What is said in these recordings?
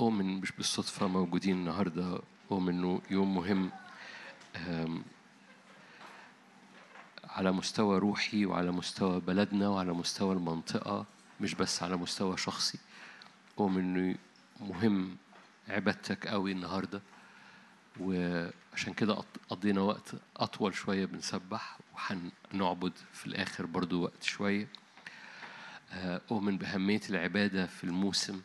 أؤمن مش بالصدفة موجودين النهاردة أؤمن إنه يوم مهم على مستوى روحي وعلى مستوى بلدنا وعلى مستوى المنطقة مش بس على مستوى شخصي. أؤمن إنه مهم عبادتك قوي النهارده. وعشان كده قضينا وقت أطول شوية بنسبح وهنعبد في الآخر برضو وقت شوية. آه، أؤمن بأهمية العبادة في الموسم.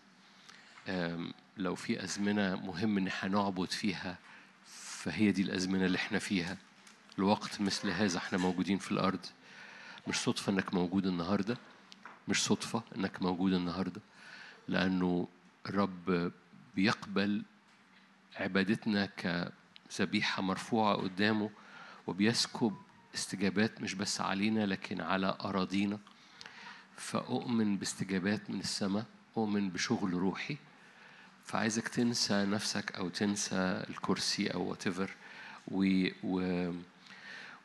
لو في أزمنة مهم إن إحنا نعبد فيها فهي دي الأزمنة اللي إحنا فيها. الوقت مثل هذا إحنا موجودين في الأرض. مش صدفة إنك موجود النهاردة مش صدفة إنك موجود النهاردة لأنه الرب بيقبل عبادتنا كذبيحة مرفوعة قدامه وبيسكب استجابات مش بس علينا لكن على أراضينا. فأؤمن باستجابات من السماء أؤمن بشغل روحي فعايزك تنسى نفسك أو تنسى الكرسي أو whatever و, و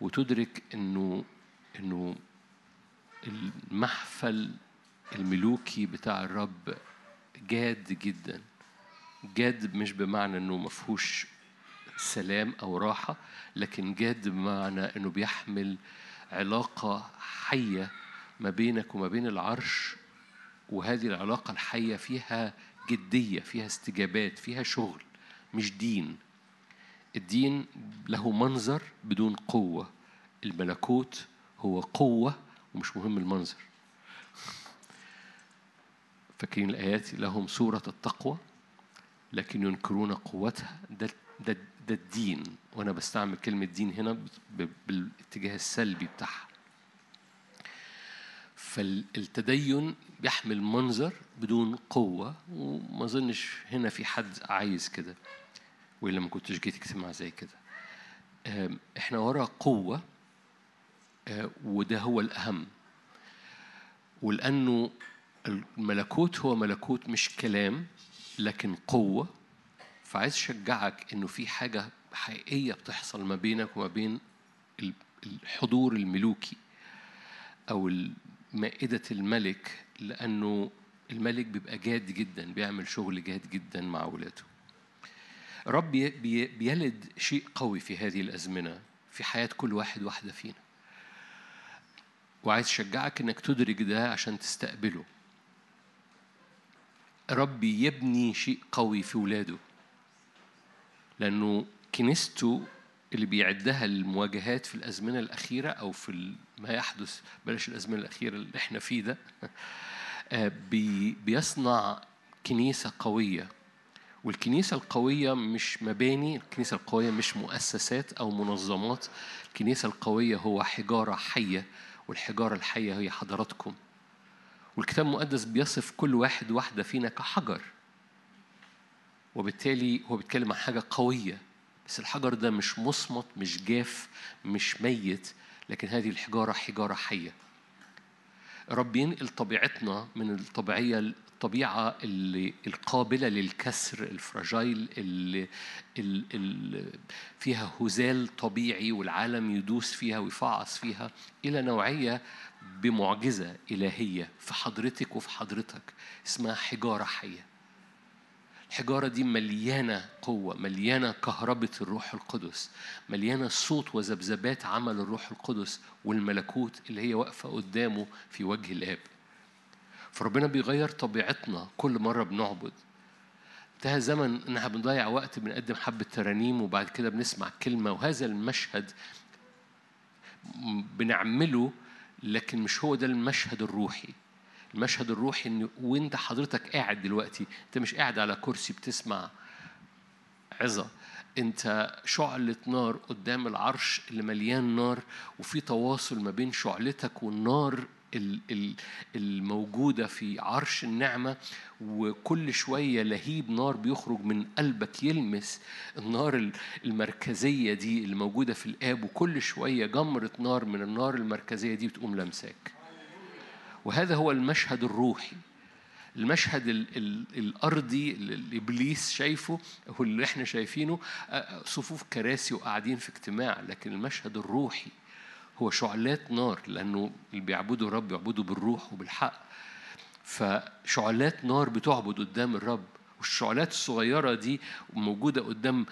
وتدرك إنه إنه المحفل الملوكي بتاع الرب جاد جدا. جاد مش بمعنى إنه مفهوش سلام أو راحة لكن جاد بمعنى إنه بيحمل علاقة حية ما بينك وما بين العرش وهذه العلاقة الحية فيها جدية فيها استجابات فيها شغل مش دين. الدين له منظر بدون قوة. الملكوت هو قوة ومش مهم المنظر. فاكرين الآيات؟ لهم صوره التقوى لكن ينكرون قوتها. ده ده ده الدين. وأنا بستعمل كلمة دين هنا بالاتجاه السلبي بتاعها. فالتدين بيحمل منظر بدون قوة وما اظنش هنا في حد عايز كده وإلا ما كنتش جيت اجتماع زي كده. آم، إحنا ورا قوة آه، وده هو الأهم. ولأنه الملكوت هو ملكوت مش كلام لكن قوة. فعايز أشجعك إنه في حاجة حقيقية بتحصل ما بينك وما بين ال- الحضور الملوكي أو مائدة الملك لأنه الملك بيبقى جاد جدا بيعمل شغل جاد جدا مع ولاده. رب بي- بي- بيلد شيء قوي في هذه الأزمنة في حياة كل واحد واحدة فينا. وعايز أشجعك إنك تدرك ده عشان تستقبله. رب يبني شيء قوي في ولاده. لأنه كنيسته اللي بيعدها للمواجهات في الأزمنة الأخيرة أو في ما يحدث بلاش الأزمنة الأخيرة اللي إحنا فيه ده. آه، بي بيصنع كنيسة قوية. والكنيسة القوية مش مباني الكنيسة القوية مش مؤسسات أو منظمات. الكنيسة القوية هو حجارة حية والحجارة الحية هي حضراتكم. والكتاب المقدس بيصف كل واحد واحدة فينا كحجر. وبالتالي هو بيتكلم عن حاجة قوية. بس الحجر ده مش مصمت مش جاف مش ميت لكن هذه الحجارة حجارة حية. رب ينقل طبيعتنا من الطبيعية الطبيعة اللي القابلة للكسر الفراجايل اللي, اللي فيها هزال طبيعي والعالم يدوس فيها ويفعص فيها إلى نوعية بمعجزة إلهية في حضرتك وفي حضرتك اسمها حجارة حية. الحجارة دي مليانة قوة مليانة كهربة الروح القدس مليانة صوت وذبذبات عمل الروح القدس والملكوت اللي هي واقفة قدامه في وجه الآب. فربنا بيغير طبيعتنا كل مرة بنعبد. انتهى زمن ان إحنا بنضيع وقت بنقدم حبة ترانيم وبعد كده بنسمع كلمة وهذا المشهد بنعمله لكن مش هو ده المشهد الروحي. المشهد الروحي إن وأنت حضرتك قاعد دلوقتي أنت مش قاعد على كرسي بتسمع عظة. أنت شعلة نار قدام العرش اللي مليان نار وفي تواصل ما بين شعلتك والنار ال- ال- الموجودة في عرش النعمة وكل شوية لهيب نار بيخرج من قلبك يلمس النار ال- المركزية دي اللي موجودة في الآب وكل شوية جمرة نار من النار المركزية دي بتقوم لمساك. وهذا هو المشهد الروحي. المشهد ال ال الأرضي اللي إبليس شايفه هو اللي إحنا شايفينه صفوف كراسي وقاعدين في اجتماع لكن المشهد الروحي هو شعلات نار لأنه اللي بيعبدوا الرب يعبدوا بالروح وبالحق. فشعلات نار بتعبد قدام الرب والشعلات الصغيرة دي موجودة قدام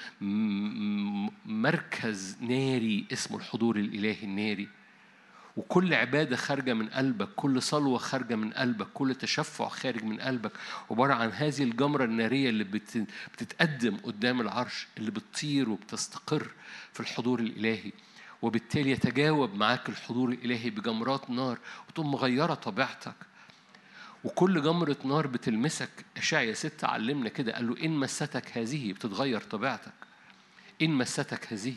مركز ناري اسمه الحضور الإلهي الناري. وكل عبادة خارجة من قلبك كل صلوة خارجة من قلبك كل تشفع خارج من قلبك عبارة عن هذه الجمرة النارية اللي بتتقدم قدام العرش اللي بتطير وبتستقر في الحضور الإلهي وبالتالي يتجاوب معاك الحضور الإلهي بجمرات نار وتقوم مغيرة طبيعتك. وكل جمرة نار بتلمسك. أشعيا ستة علمنا كده قال له إن مستك هذه بتتغير طبيعتك. إن مستك هذه.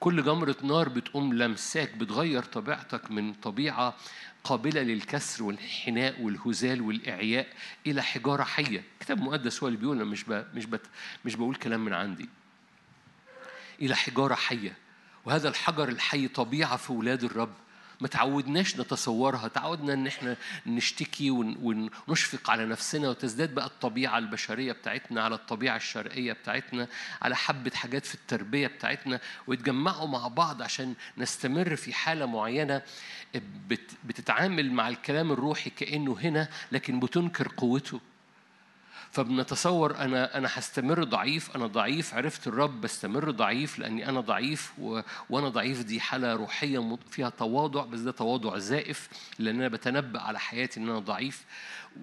كل جمرة نار بتقوم لمساك بتغير طبيعتك من طبيعة قابلة للكسر والانحناء والهزال والإعياء إلى حجارة حية. كتاب مقدس هو اللي بيقول مش ب... مش. مش بقول كلام من عندي. إلى حجارة حية. وهذا الحجر الحي طبيعة في ولاد الرب. ما تعودناش نتصورها تعودنا إن إحنا نشتكي ونشفق على نفسنا وتزداد بقى الطبيعة البشرية بتاعتنا على الطبيعة الشرقية بتاعتنا على حبة حاجات في التربية بتاعتنا ويتجمعوا مع بعض عشان نستمر في حالة معينة بتتعامل مع الكلام الروحي كأنه هنا لكن بتنكر قوته. فبنتصور أنا أنا هستمر ضعيف أنا ضعيف عرفت الرب بستمر ضعيف لأني أنا ضعيف و... وأنا ضعيف. دي حالة روحية فيها تواضع بس ده تواضع زائف لأن أنا بتنبأ على حياتي إن أنا ضعيف.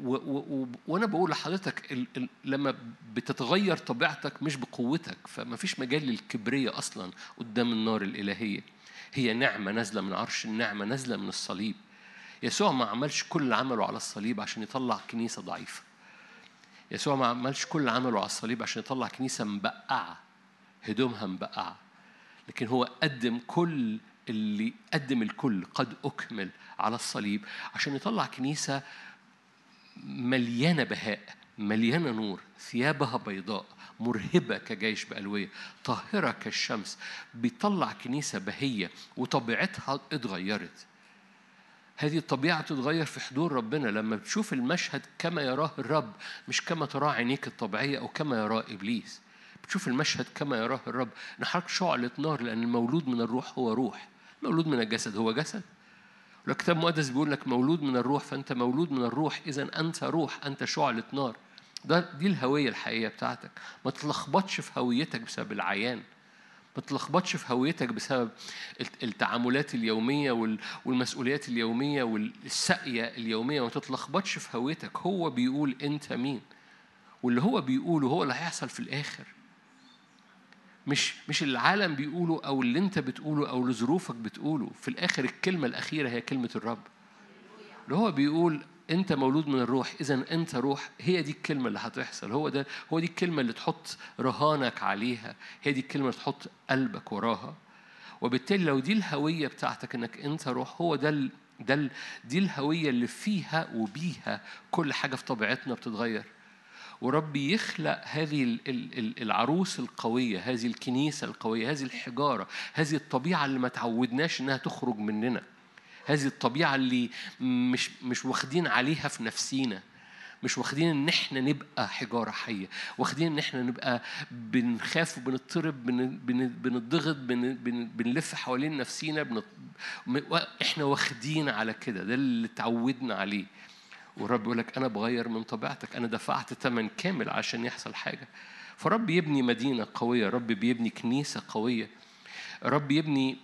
و... و... وأنا بقول لحضرتك ال... ال... لما بتتغير طبيعتك مش بقوتك فما فيش مجال للكبرية أصلا قدام النار الإلهية. هي نعمة نازلة من عرش النعمه نازلة من الصليب. يسوع ما عملش كل عمله على الصليب عشان يطلع كنيسة ضعيفة. يسوع ما عملش كل عمله على الصليب عشان يطلع كنيسة مبقعة هدومها مبقعة. لكن هو قدم كل اللي قدم الكل قد أكمل على الصليب عشان يطلع كنيسة مليانة بهاء مليانة نور ثيابها بيضاء مرهبة كجيش بألوية طاهرة كالشمس. بيطلع كنيسة بهية وطبيعتها اتغيرت. هذه الطبيعة تتغير في حضور ربنا لما بتشوف المشهد كما يراه الرب مش كما تراه عينيك الطبيعية أو كما يراه إبليس. بتشوف المشهد كما يراه الرب. نحرك شعلة نار لأن المولود من الروح هو روح. مولود من الجسد هو جسد. الكتاب المقدس بيقول لك مولود من الروح فأنت مولود من الروح. إذا أنت روح أنت شعلة نار. ده دي الهوية الحقيقية بتاعتك. ما تلخبطش في هويتك بسبب العيان. ما تلخبطش في هويتك بسبب التعاملات اليومية والمسؤوليات اليومية والسقية اليومية ما تتلخبطش في هويتك. هو بيقول أنت مين؟ واللي هو بيقوله هو اللي هيحصل في الآخر. مش مش العالم بيقوله أو اللي أنت بتقوله أو اللي ظروفك بتقوله. في الآخر الكلمة الأخيرة هي كلمة الرب. اللي هو بيقول انت مولود من الروح اذا انت روح. هي دي الكلمة اللي هتحصل. هو ده هو دي الكلمة اللي تحط رهانك عليها. هي دي الكلمة اللي تحط قلبك وراها. وبالتالي لو دي الهوية بتاعتك إنك انت روح هو ده ال ده ال دي الهوية اللي فيها وبيها كل حاجة في طبيعتنا بتتغير. وربي يخلق هذه العروس القوية هذه الكنيسة القوية هذه الحجارة هذه الطبيعة اللي ما تعودناش إنها تخرج مننا. هذه الطبيعة اللي مش مش واخدين عليها في نفسينا. مش واخدين إن إحنا نبقى حجارة حية. واخدين إن إحنا نبقى بنخاف وبنضطرب بنضغط بنلف حوالين نفسينا. إحنا واخدين على كده. ده اللي اتعودنا عليه. والرب يقول لك أنا بغير من طبيعتك. أنا دفعت ثمن كامل عشان يحصل حاجة. فرب يبني مدينة قوية. رب بيبني كنيسة قوية. رب يبني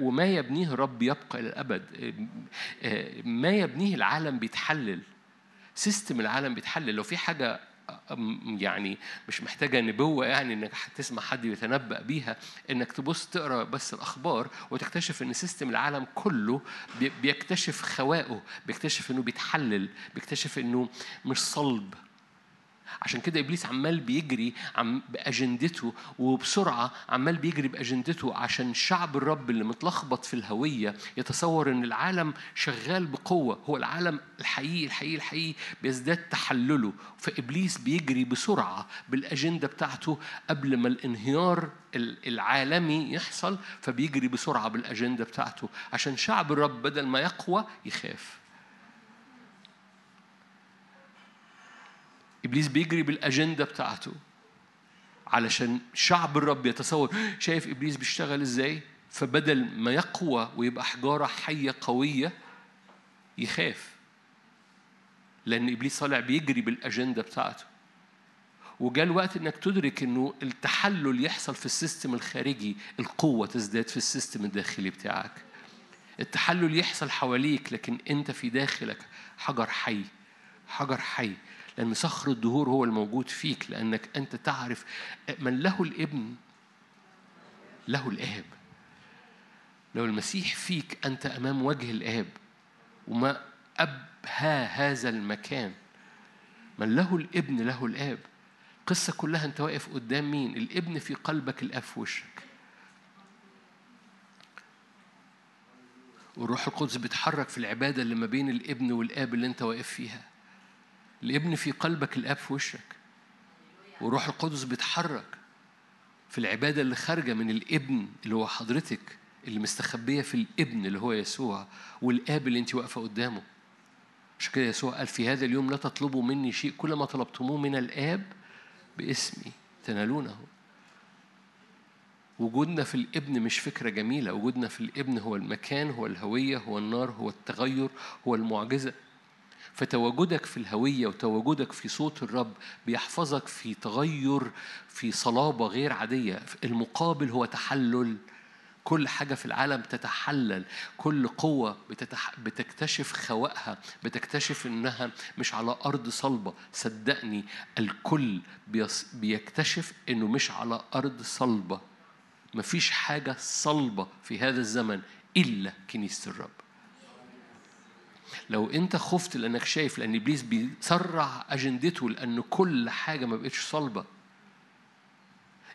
وما يبنيه رب يبقى إلى الأبد ما يبنيه العالم بيتحلل. system العالم بيتحلل. لو في حاجة يعني مش محتاجة نبوة يعني إنك هتسمع حد يتنبأ بيها إنك تبص تقرأ بس الأخبار وتكتشف إن system العالم كله بيكتشف خوائه بيكتشف إنه بيتحلل بيكتشف إنه مش صلب. عشان كده إبليس عمال بيجري عم بأجندته وبسرعة عمال بيجري بأجندته عشان شعب الرب اللي متلخبط في الهوية يتصور إن العالم شغال بقوة. هو العالم الحقيقي الحقيقي الحقيقي بيزداد تحلله. فإبليس بيجري بسرعة بالأجندة بتاعته قبل ما الانهيار العالمي يحصل فبيجري بسرعة بالأجندة بتاعته عشان شعب الرب بدل ما يقوى يخاف. إبليس بيجري بالأجندة بتاعته علشان شعب الرب يتصور. شايف إبليس بيشتغل إزاي؟ فبدل ما يقوى ويبقى حجارة حية قوية يخاف. لأن إبليس طالع بيجري بالأجندة بتاعته. وجاء الوقت إنك تدرك إنه التحلل يحصل في ال system الخارجي القوة تزداد في ال system الداخلي بتاعك. التحلل يحصل حواليك لكن أنت في داخلك حجر حي حجر حي. لأن صخر الدهور هو الموجود فيك لأنك أنت تعرف من له الابن له الآب لو المسيح فيك أنت أمام وجه الآب وما أبهى هذا المكان من له الابن له الآب القصة كلها أنت واقف قدام مين؟ الابن في قلبك الآب في وشك. والروح القدس بيتحرك في العبادة اللي ما بين الابن والآب اللي أنت واقف فيها. الابن في قلبك الآب في وشك. وروح القدس بيتحرك في العبادة اللي خارجة من الابن اللي هو حضرتك اللي مستخبية في الابن اللي هو يسوع والآب اللي أنت واقفة قدامه. عشان كده يسوع قال في هذا اليوم لا تطلبوا مني شيء كل ما طلبتموه من الآب باسمي تنالونه. وجودنا في الابن مش فكرة جميلة وجودنا في الابن هو المكان هو الهوية هو النار هو التغير هو المعجزة. فتواجدك في الهوية وتواجدك في صوت الرب بيحفظك في تغير في صلابة غير عادية. المقابل هو تحلل. كل حاجة في العالم تتحلل. كل قوة بتتح... بتكتشف خواءها بتكتشف إنها مش على أرض صلبة. صدقني الكل بيص... بيكتشف إنه مش على أرض صلبة. مفيش حاجة صلبة في هذا الزمن إلا كنيسة الرب. لو انت خفت لانك شايف لأن ابليس بيسرع اجندته لأن كل حاجة ما بقتش صلبة.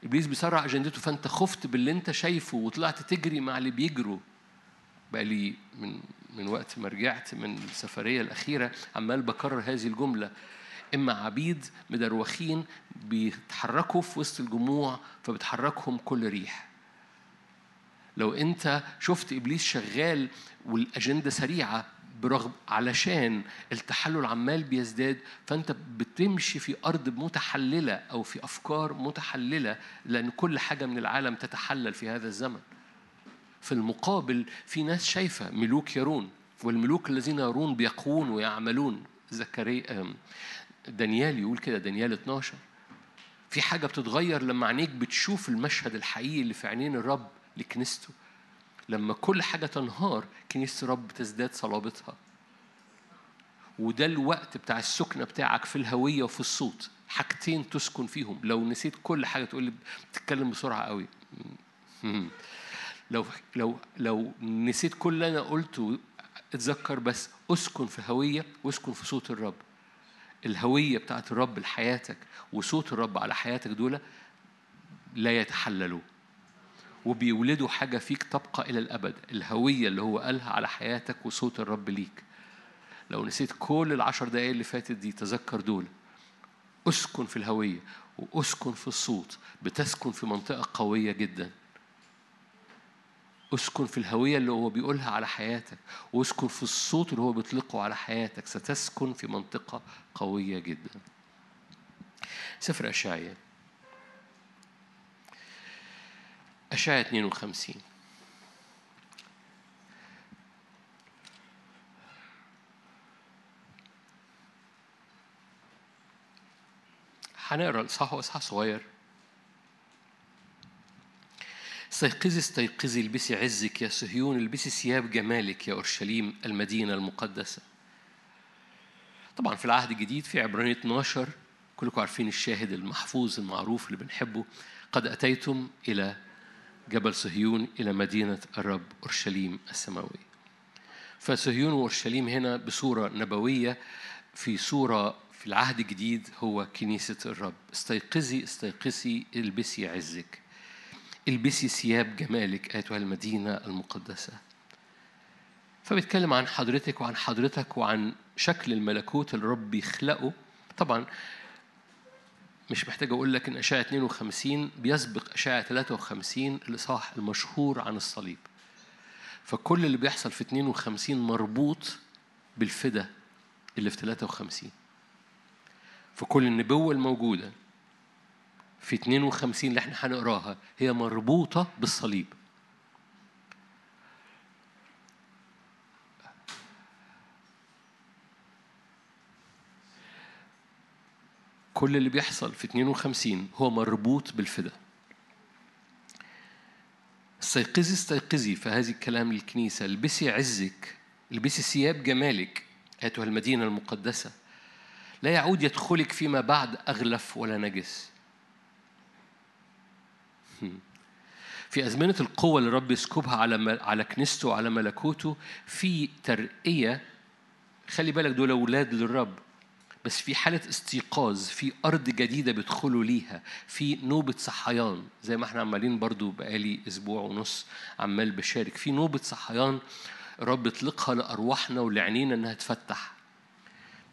ابليس بيسرع اجندته فانت خفت باللي انت شايفه وطلعت تجري مع اللي بيجروا. بقى لي من من وقت ما رجعت من السفرية الأخيرة عمال بكرر هذه الجملة. إما عبيد مدروخين بيتحركوا في وسط الجموع فبتحركهم كل ريح. لو انت شفت ابليس شغال والأجندة سريعة برغم علشان التحلل عمال بيزداد فأنت بتمشي في أرض متحللة أو في أفكار متحللة لأن كل حاجة من العالم تتحلل في هذا الزمن. في المقابل في ناس شايفة ملوك يرون والملوك الذين يرون بيقوون ويعملون. زكريا دانيال يقول كده دانيال 12 في حاجة بتتغير لما عينيك بتشوف المشهد الحقيقي اللي في عينين الرب لكنيسته. لما كل حاجة تنهار كنيسة الرب تزداد صلابتها. وده الوقت بتاع السكنة بتاعك في الهوية وفي الصوت. حاجتين تسكن فيهم. لو نسيت كل حاجة تقول لي بتتكلم بسرعة قوي. لو لو لو نسيت كل اللي أنا قلته اتذكر بس اسكن في هوية واسكن في صوت الرب. الهوية بتاعت الرب لحياتك وصوت الرب على حياتك دول لا يتحللوا. وبيولدوا حاجة فيك تبقى إلى الأبد الهوية اللي هو قالها على حياتك وصوت الرب ليك. لو نسيت كل العشر دقايق اللي فاتت دي تذكر دول. أسكن في الهوية وأسكن في الصوت. بتسكن في منطقة قوية جدا. أسكن في الهوية اللي هو بيقولها على حياتك. وأسكن في الصوت اللي هو بيطلقه على حياتك. ستسكن في منطقة قوية جدا. سفر أشعياء. أشعة 52 هنقرأ الإصحاح هو إصحاح صغير. استيقظي استيقظي البسي عزك يا صهيون البسي ثياب جمالك يا أورشليم المدينة المقدسة. طبعا في العهد الجديد في عبرانية 12 كلكم عارفين الشاهد المحفوظ المعروف اللي بنحبه قد أتيتم إلى جبل صهيون إلى مدينة الرب أورشليم السماوية. فصهيون وأورشليم هنا بصورة نبوية في صورة في العهد الجديد هو كنيسة الرب. استيقظي استيقظي البسي عزك. البسي ثياب جمالك أيتها المدينة المقدسة. فبيتكلم عن حضرتك وعن حضرتك وعن شكل الملكوت اللي الرب بيخلقه. طبعا مش محتاج أقول لك إن أشعة 52 بيسبق أشعة 53 الإصحاح المشهور عن الصليب. فكل اللي بيحصل في 52 مربوط بالفدا اللي في 53. فكل النبوة الموجودة في 52 اللي إحنا هنقراها هي مربوطة بالصليب. كل اللي بيحصل في 52 هو مربوط بالفدا. استيقظي استيقظي فهذه الكلام للكنيسة. البسي عزك البسي ثياب جمالك أيتها المدينة المقدسة. لا يعود يدخلك فيما بعد أغلف ولا نجس. في أزمنة القوة اللي رب يسكبها على على كنيسته وعلى ملكوته في ترقية. خلي بالك دول أولاد للرب. بس في حالة استيقاظ في أرض جديدة بيدخلوا ليها في نوبة صحيان زي ما إحنا عمالين برضو بقالي أسبوع ونص عمال بشارك في نوبة صحيان رب يطلقها لأرواحنا ولعينينا إنها تفتح.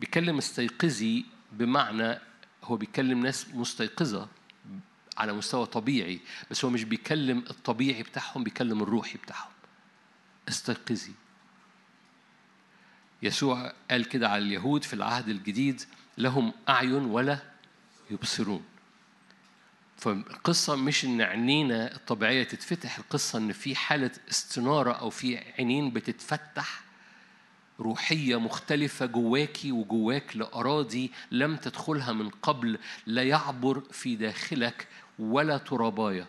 بيكلم استيقظي بمعنى هو بيكلم ناس مستيقظة على مستوى طبيعي بس هو مش بيكلم الطبيعي بتاعهم بيكلم الروحي بتاعهم. استيقظي. يسوع قال كده على اليهود في العهد الجديد لهم أعين ولا يبصرون. فالقصة مش إن عينينا الطبيعية تتفتح القصة إن في حالة استنارة أو في عينين بتتفتح روحية مختلفة جواكي وجواك لأراضي لم تدخلها من قبل لا يعبر في داخلك ولا ترابايه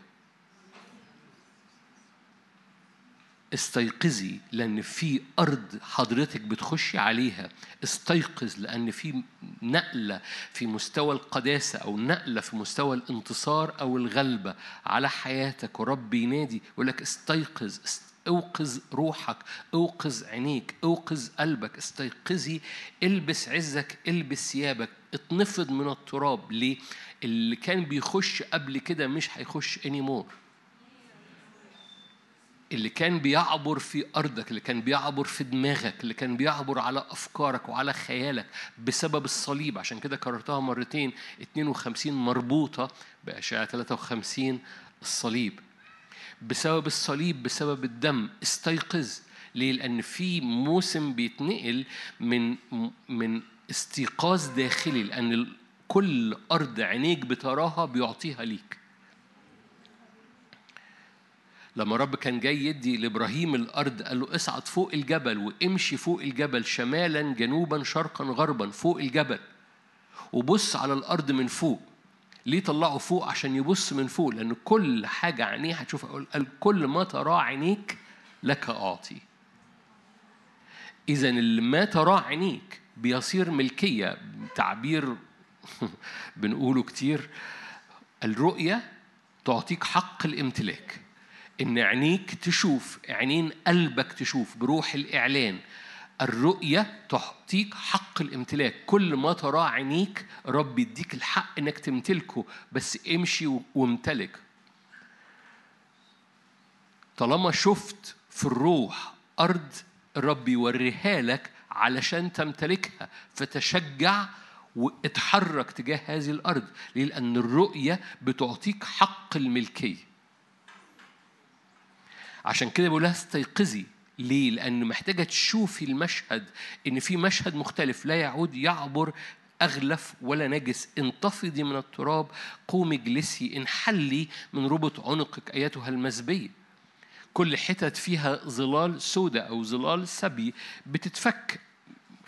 استيقظي لأن في أرض حضرتك بتخشي عليها. استيقظ لأن في نقلة في مستوى القداسة أو نقلة في مستوى الانتصار أو الغلبة على حياتك. ورب ينادي يقول لك استيقظ أوقظ روحك أوقظ عينيك أوقظ قلبك. استيقظي البس عزك البس ثيابك. اتنفض من التراب. ليه؟ اللي كان بيخش قبل كده مش هيخش انيمور اللي كان بيعبر في أرضك اللي كان بيعبر في دماغك اللي كان بيعبر على أفكارك وعلى خيالك بسبب الصليب. عشان كده كررتها مرتين. 52 مربوطة بأشعة 53 الصليب. بسبب الصليب بسبب الدم. استيقظ. ليه؟ لأن في موسم بيتنقل من من استيقاظ داخلي لأن كل أرض عينيك بتراها بيعطيها ليك. لما رب كان جاي يدي لإبراهيم الأرض قال له اصعد فوق الجبل وامشي فوق الجبل شمالا جنوبا شرقا غربا فوق الجبل. وبص على الأرض من فوق. ليه طلعه فوق؟ عشان يبص من فوق لأن كل حاجة عينيه هتشوف قال كل ما تراه عينيك لك أعطي. اذا اللي ما تراه عينيك بيصير ملكية تعبير بنقوله كتير. الرؤية تعطيك حق الامتلاك. إن عينيك تشوف عينين قلبك تشوف بروح الإعلان. الرؤية تعطيك حق الامتلاك. كل ما تراه عينيك رب يديك الحق إنك تمتلكه. بس امشي وامتلك. طالما شفت في الروح أرض الرب يوريها لك علشان تمتلكها فتشجع واتحرك تجاه هذه الأرض. لأن الرؤية بتعطيك حق الملكية. عشان كده بقول لها استيقظي. ليه؟ لأن محتاجة تشوفي المشهد إن في مشهد مختلف لا يعود يعبر أغلف ولا نجس. انتفضي من التراب قومي اجلسي انحلي من ربط عنقك أيتها المزبية كل حتت فيها ظلال سوداء أو ظلال سبي بتتفك.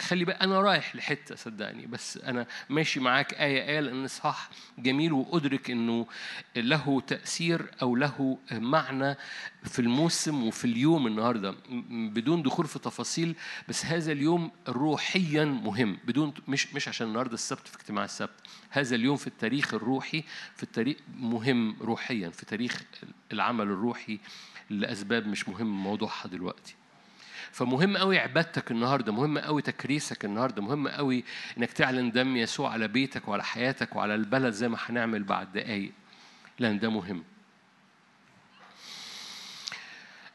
خلي بقى أنا رايح لحتة صدقني بس أنا ماشي معاك آية آية لأن صح جميل وأدرك إنه له تأثير أو له معنى في الموسم وفي اليوم النهاردة. بدون دخول في تفاصيل بس هذا اليوم روحيا مهم. بدون مش مش عشان النهاردة السبت في اجتماع السبت. هذا اليوم في التاريخ الروحي في التاريخ مهم روحيا في تاريخ العمل الروحي لأسباب مش مهم موضوعها دلوقتي. فمهم قوي عبادتك النهارده مهم قوي تكريسك النهارده مهم قوي إنك تعلن دم يسوع على بيتك وعلى حياتك وعلى البلد زي ما هنعمل بعد دقايق. لأن ده مهم.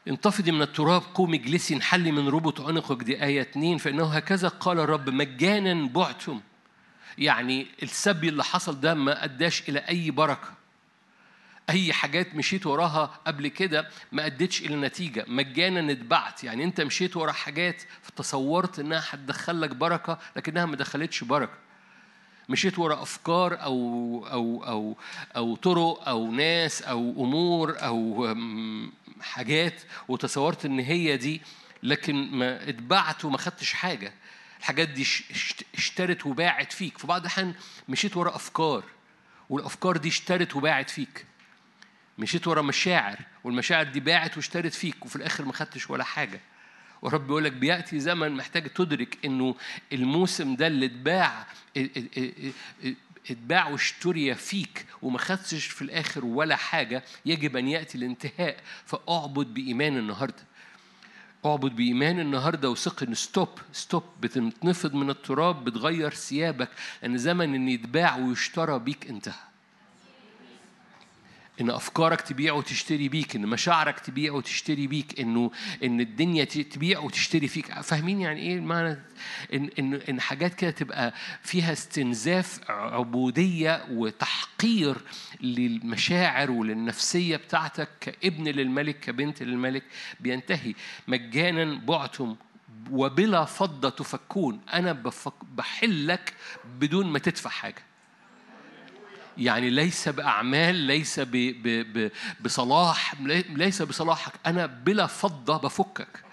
انتفضي من التراب قومي اجلسي انحلي من ربط عنقك دي آية اتنين فإنه هكذا قال الرب مجانا بعتم. يعني السبي اللي حصل ده ما أداش إلى أي بركة. أي حاجات مشيت وراها قبل كده ما أدتش إلى نتيجة. مجانا اتبعت. يعني أنت مشيت ورا حاجات فتصورت إنها هتدخل لك بركة لكنها ما دخلتش بركة. مشيت ورا أفكار أو أو أو أو طرق أو ناس أو أمور أو حاجات وتصورت إن هي دي لكن ما اتبعت وما خدتش حاجة. الحاجات دي اشترت وباعت فيك. في بعض الأحيان مشيت ورا أفكار والأفكار دي اشترت وباعت فيك. مشيت ورا مشاعر والمشاعر دي باعت واشترت فيك وفي الآخر ما خدتش ولا حاجة. ورب بيقول لك بيأتي زمن محتاج تدرك إنه الموسم ده اللي اتباع اتباع واشتري فيك وما خدتش في الآخر ولا حاجة يجب أن يأتي الانتهاء. فأعبد بإيمان النهارده. أعبد بإيمان النهاردة وثق إن stop stop. بتنفض من التراب بتغير ثيابك لأن زمن إن يتباع ويشترى بيك انتهى. إن أفكارك تبيع وتشتري بيك إن مشاعرك تبيع وتشتري بيك إنه إن الدنيا تبيع وتشتري فيك. فاهمين يعني إيه معنى؟ إن إن إن حاجات كده تبقى فيها استنزاف عبودية وتحقير للمشاعر وللنفسية بتاعتك كابن للملك كبنت للملك. بينتهي. مجانا بعتم وبلا فضة تفكون. أنا بحلك بدون ما تدفع حاجة. يعني ليس بأعمال ليس ب ب بصلاح ليس بصلاحك. أنا بلا فضة بفكك.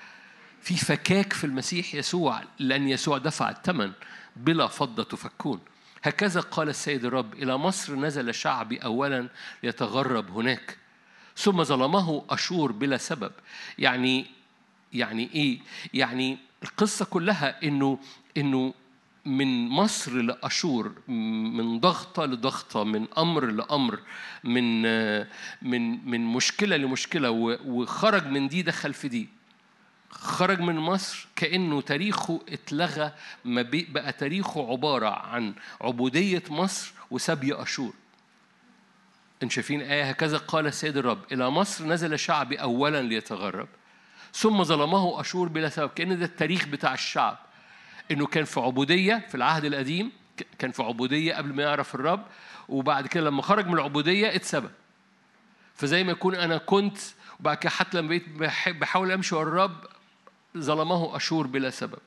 في فكاك في المسيح يسوع. لأن يسوع دفع الثمن. بلا فضة تفكون. هكذا قال السيد الرب إلى مصر نزل شعبي أولا ليتغرب هناك. ثم ظلمه أشور بلا سبب. يعني يعني إيه؟ يعني القصة كلها إنه إنه من مصر لأشور من ضغطة لضغطة من أمر لأمر من من من مشكلة لمشكلة وخرج من دي دخل في دي. خرج من مصر كأنه تاريخه اتلغى ما بقى تاريخه عبارة عن عبودية مصر وسبي أشور. إن شايفين آية هكذا قال السيد الرب إلى مصر نزل شعبي أولا ليتغرب ثم ظلمه أشور بلا سبب كأن ده التاريخ بتاع الشعب. إنه كان في عبودية في العهد القديم كان في عبودية قبل ما يعرف الرب وبعد كده لما خرج من العبودية اتسبى فزي ما يكون أنا كنت وبعد كده حتى لما بقيت بحاول أمشي ورا الرب ظلمه أشور بلا سبب.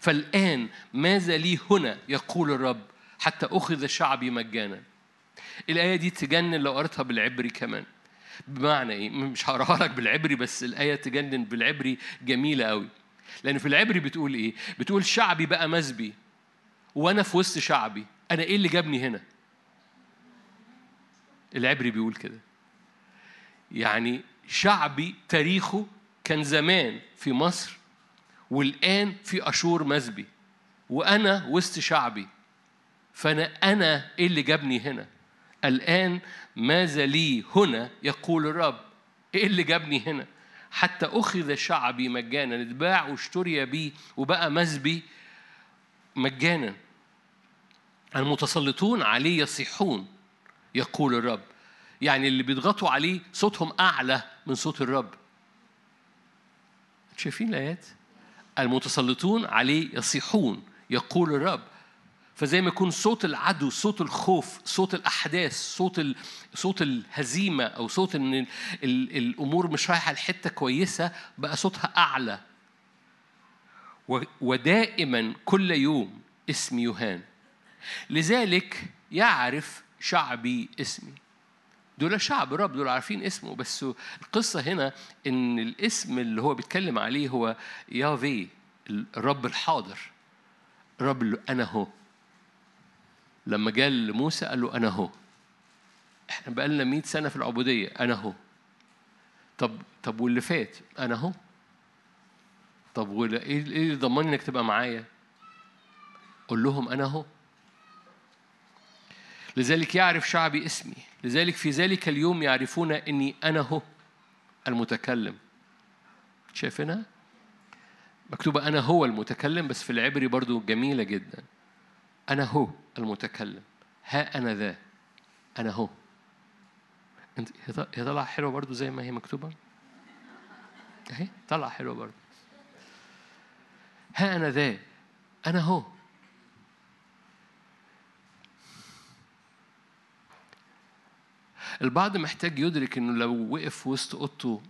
فالآن ماذا لي هنا؟ يقول الرب حتى أخذ شعبي مجانا. الآية دي تجنن لو قريتها بالعبري كمان. بمعنى إيه؟ مش هقراها لك بالعبري بس الآية تجنن بالعبري جميلة قوي لأن في العبري بتقول إيه؟ بتقول شعبي بقى مسبي وأنا في وسط شعبي أنا إيه اللي جابني هنا؟ العبري بيقول كده يعني شعبي تاريخه كان زمان في مصر والآن في أشور مسبي وأنا وسط شعبي فأنا أنا إيه اللي جابني هنا؟ الآن ماذا لي هنا يقول الرب إيه اللي جابني هنا؟ حتى أخذ شعبي مجانا اتباع واشتري بي وبقى مسبي مجانا. المتسلطون عليه يصيحون يقول الرب. يعني اللي بيضغطوا عليه صوتهم أعلى من صوت الرب. شايفين الآيات؟ المتسلطون عليه يصيحون يقول الرب. فزي ما يكون صوت العدو صوت الخوف صوت الأحداث صوت ال... صوت الهزيمة أو صوت إن ال... ال... الأمور مش رايحة لحتة كويسة بقى صوتها أعلى. و... ودائما كل يوم اسمي يهان لذلك يعرف شعبي اسمي. دول شعب الرب دول عارفين اسمه بس القصة هنا إن الاسم اللي هو بيتكلم عليه هو يافي الرب الحاضر الرب اللي أنا هو. لما جاء لموسى قال له أنا هو إحنا بقالنا 100 سنة في العبودية أنا هو طب طب واللي فات؟ أنا هو طب إيه إيه اللي ضمني إنك تبقى معايا؟ قول لهم أنا هو لذلك يعرف شعبي اسمي. لذلك في ذلك اليوم يعرفون إني أنا هو المتكلم. شايفينها؟ مكتوبة أنا هو المتكلم بس في العبري برضو جميلة جدا. أنا هو المتكلم. ها أنا ذا. أنا هو. انت هي طالعة حلوة برضو زي ما هي مكتوبة؟ أهي طالعة حلوة برضو. ها أنا ذا. أنا هو. البعض محتاج يدرك إنه لو وقف وسط أوضته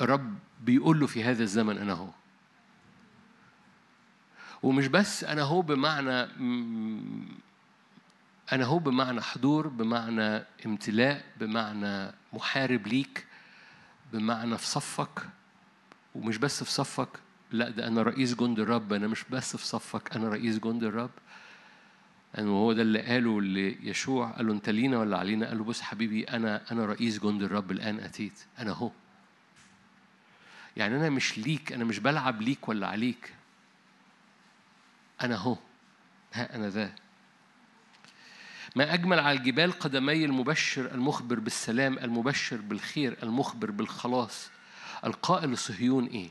رب بيقول له في هذا الزمن أنا هو. ومش بس أنا هو بمعنى أنا هو بمعنى حضور بمعنى امتلاء بمعنى محارب ليك بمعنى في صفك. ومش بس في صفك لا ده أنا رئيس جند الرب. أنا مش بس في صفك أنا رئيس جند الرب. لأنه هو ده اللي قاله ليشوع قال له أنت لينا ولا علينا؟ قال له بص حبيبي أنا أنا رئيس جند الرب الآن أتيت. أنا هو. يعني أنا مش ليك أنا مش بلعب ليك ولا عليك. أنا هو. ها أنا ذا. ما أجمل على الجبال قدمي المبشر المخبر بالسلام المبشر بالخير المخبر بالخلاص. القائل لصهيون إيه؟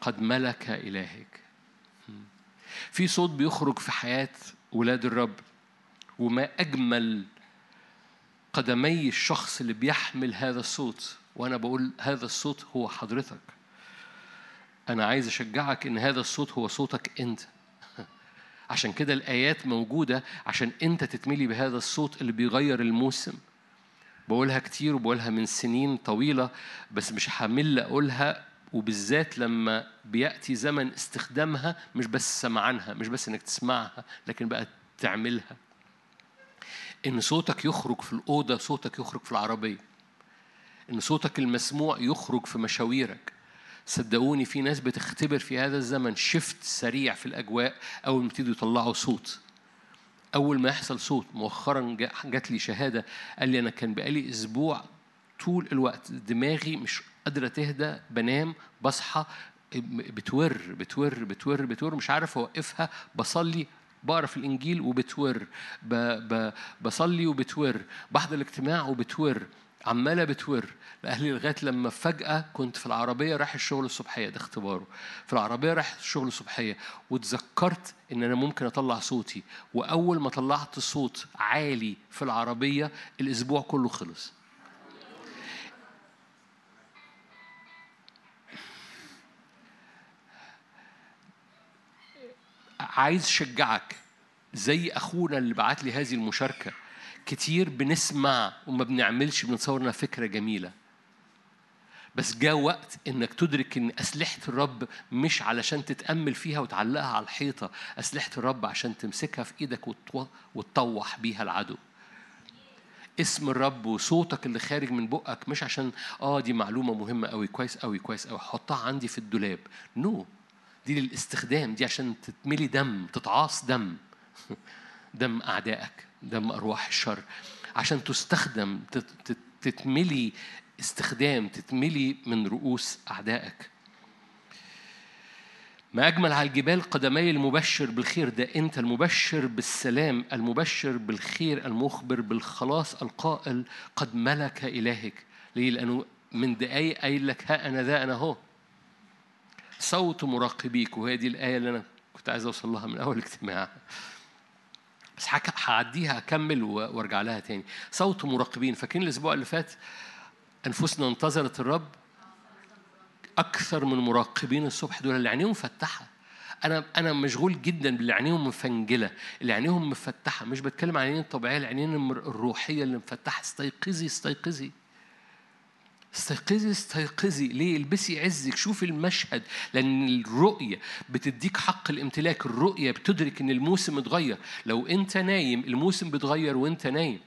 قد ملك إلهك. في صوت بيخرج في حياة ولاد الرب. وما أجمل قدمي الشخص اللي بيحمل هذا الصوت. وأنا بقول هذا الصوت هو حضرتك. أنا عايز أشجعك إن هذا الصوت هو صوتك أنت. عشان كده الآيات موجودة عشان أنت تتملي بهذا الصوت اللي بيغير الموسم. بقولها كتير وبقولها من سنين طويلة بس مش حامل أقولها وبالذات لما بيأتي زمن استخدامها مش بس سمعنها مش بس إنك تسمعها لكن بقى تعملها. إن صوتك يخرج في الأوضة صوتك يخرج في العربية. إن صوتك المسموع يخرج في مشاويرك. صدقوني في ناس بتختبر في هذا الزمن شفت سريع في الأجواء أول ما يبتدوا يطلعوا صوت أول ما يحصل صوت مؤخرا جات لي شهادة قال لي أنا كان بقالي أسبوع طول الوقت دماغي مش قادرة تهدى بنام بصحى بتور بتور بتور بتور مش عارف أوقفها بصلي بقرا في الإنجيل وبتور. بصلي وبتور بحضر الاجتماع وبتور عمالة بتور. لأهلي لغاية لما فجأة كنت في العربية رايح الشغل الصبحية ده اختباره. في العربية رايح الشغل الصبحية وتذكرت إن أنا ممكن أطلع صوتي. وأول ما طلعت صوت عالي في العربية الأسبوع كله خلص. عايز أشجعك. زي أخونا اللي بعت لي هذه المشاركة. كتير بنسمع وما بنعملش بنتصور انها فكرة جميلة. بس جاء وقت إنك تدرك إن أسلحة الرب مش علشان تتأمل فيها وتعلقها على الحيطة أسلحة الرب عشان تمسكها في إيدك وتطوح بيها العدو. اسم الرب وصوتك اللي خارج من بقك مش عشان آه دي معلومة مهمة قوي كويس قوي كويس قوي حطها عندي في الدولاب. نو no. دي للاستخدام دي عشان تتملي دم تتعاص دم. دم أعدائك. دم أرواح الشر. عشان تستخدم تتملي استخدام تتملي من رؤوس أعدائك. ما أجمل على الجبال قدمي المبشر بالخير ده أنت المبشر بالسلام المبشر بالخير المخبر بالخلاص القائل قد ملك إلهك. ليه؟ لأنه من دقايق قايل لك ها أنا ذا أنا هو. صوت مراقبيك. وهي دي الآية اللي أنا كنت عايز أوصل لها من أول اجتماع. بس هعديها أكمل وأرجع لها تاني. صوت مراقبين. فاكرين الأسبوع اللي فات أنفسنا انتظرت الرب أكثر من مراقبين الصبح دول اللي عينيهم مفتحة. أنا أنا مشغول جدا باللي عينيهم مفنجلة. اللي عينيهم مفتحة. مش بتكلم عن العينين الطبيعية العينين الروحية اللي مفتحة. استيقظي استيقظي. استيقظي استيقظي. ليه؟ البسي عزك. شوفي المشهد لأن الرؤية بتديك حق الامتلاك. الرؤية بتدرك إن الموسم اتغير. لو أنت نايم الموسم بيتغير وأنت نايم.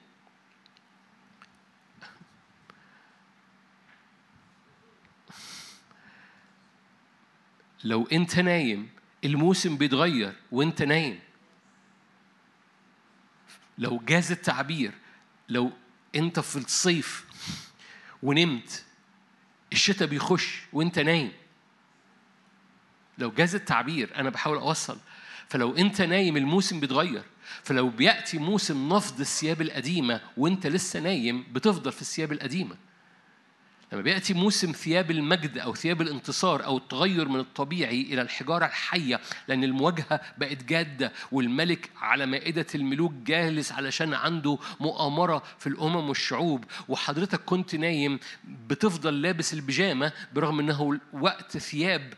لو أنت نايم الموسم بيتغير وأنت نايم. لو جاز التعبير لو أنت في الصيف ونمت. الشتاء بيخش وانت نايم. لو جاز التعبير أنا بحاول أوصل. فلو أنت نايم الموسم بيتغير. فلو بيأتي موسم نفض الثياب القديمة وانت لسه نايم بتفضل في الثياب القديمة. لما بيأتي موسم ثياب المجد أو ثياب الانتصار أو التغير من الطبيعي إلى الحجارة الحية لأن المواجهة بقت جادة والملك على مائدة الملوك جالس علشان عنده مؤامرة في الأمم والشعوب. وحضرتك كنت نايم بتفضل لابس البيجامة برغم أنه وقت ثياب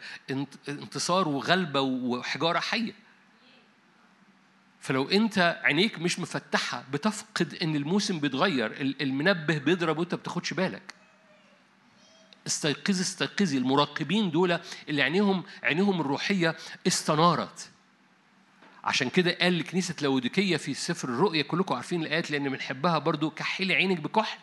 انتصار وغلبة وحجارة حية. فلو أنت عينيك مش مفتحة بتفقد إن الموسم بيتغير المنبه بيضرب وأنت بتاخدش بالك. استيقظي استيقظي. المراقبين دول اللي عينيهم عينيهم الروحية استنارت. عشان كده قال لكنيسه لوديكيه في سفر الرؤيا كلكم عارفين الآيات لأن بنحبها برضو كحلي عينك بكحل.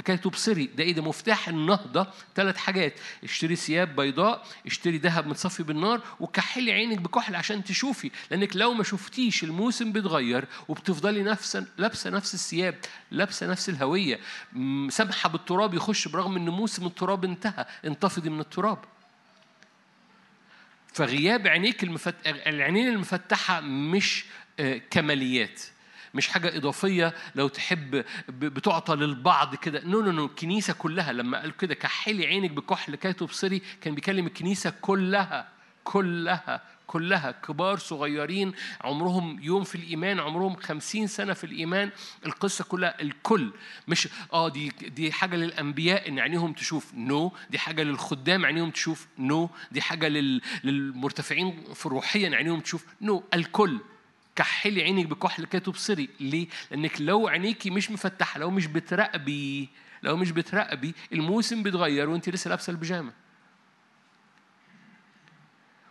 لكي تبصري ده إيه؟ ده مفتاح النهضة ثلاث حاجات. اشتري ثياب بيضاء اشتري ذهب متصفي بالنار وكحلي عينك بكحل عشان تشوفي. لأنك لو ما شفتيش الموسم بيتغير وبتفضلي نفس لابسة نفس الثياب لابسة نفس الهوية. سامحه بالتراب يخش برغم إن موسم التراب انتهى انتفضي من التراب. فغياب عينيك المفت... العينين المفتحة مش آه، كماليات. مش حاجة إضافية لو تحب بتعطى للبعض كده. no no no الكنيسة كلها لما قال كده كحلي عينك بكحل كي تبصري كان بيكلم الكنيسة كلها كلها كلها. كبار صغيرين عمرهم يوم في الإيمان عمرهم خمسين سنة في الإيمان. القصة كلها الكل. مش آه دي دي حاجة للأنبياء إن عينيهم تشوف. no no. دي حاجة للخدام عينيهم تشوف. no no. دي حاجة لل... للمرتفعين في الروحية عينيهم تشوف. no no. الكل. كحلي عينك بكحل كي تبصري. ليه؟ لأنك لو عينيكي مش مفتحة لو مش بتراقبي لو مش بتراقبي الموسم بيتغير وأنت لسه لابسة البيجامة.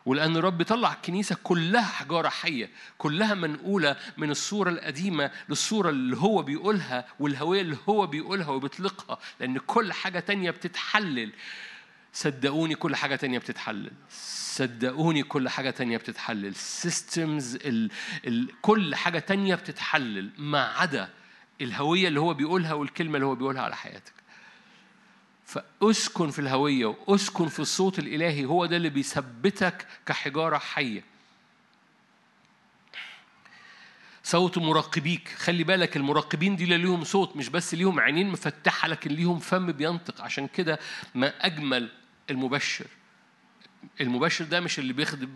ولأن الرب بيطلع الكنيسة كلها حجارة حية كلها منقولة من الصورة القديمة للصورة اللي هو بيقولها والهوية اللي هو بيقولها وبيطلقها لأن كل حاجة تانية بتتحلل. صدقوني كل حاجة تانية بتتحلل. صدقوني كل حاجة تانية بتتحلل. سيستمز ال... ال... كل حاجة تانية بتتحلل ما عدا الهوية اللي هو بيقولها والكلمة اللي هو بيقولها على حياتك. فأسكن في الهوية وأسكن في الصوت الإلهي. هو ده اللي بيثبتك كحجارة حية. صوت مراقبيك. خلي بالك المراقبين دي ليهم صوت مش بس ليهم عينين مفتحة لكن ليهم فم بينطق. عشان كده ما أجمل المبشر. المبشر ده مش اللي بيخدم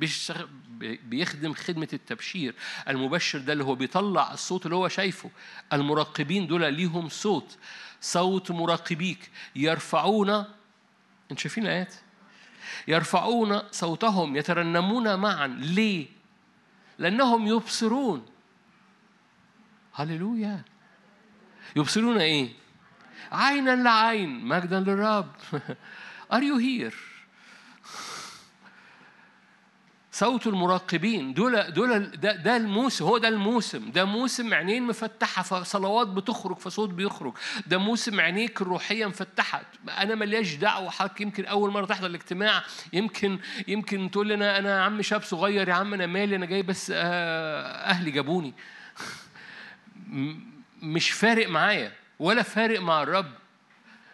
بيخدم خدمة التبشير. المبشر ده اللي هو بيطلع الصوت اللي هو شايفه. المراقبين دول ليهم صوت. صوت مراقبيك. يرفعون انت شايفين الآيات؟ يرفعون صوتهم يترنمون معا. ليه؟ لأنهم يبصرون. هللويا. يبصرون إيه؟ عينا لعين. مجدا للرب. Are you here? صوت المراقبين. دول دول ده, ده الموسم هو ده الموسم. ده موسم عينين مفتحة فصلوات بتخرج فصوت بيخرج. ده موسم عينيك الروحيه مفتحة. أنا ملياش دعوة حضرتك يمكن أول مرة تحضر الاجتماع يمكن يمكن تقول لي أنا أنا عم شاب صغير يا عم أنا مالي أنا جاي بس آه، أهلي جابوني. مش فارق معايا ولا فارق مع الرب.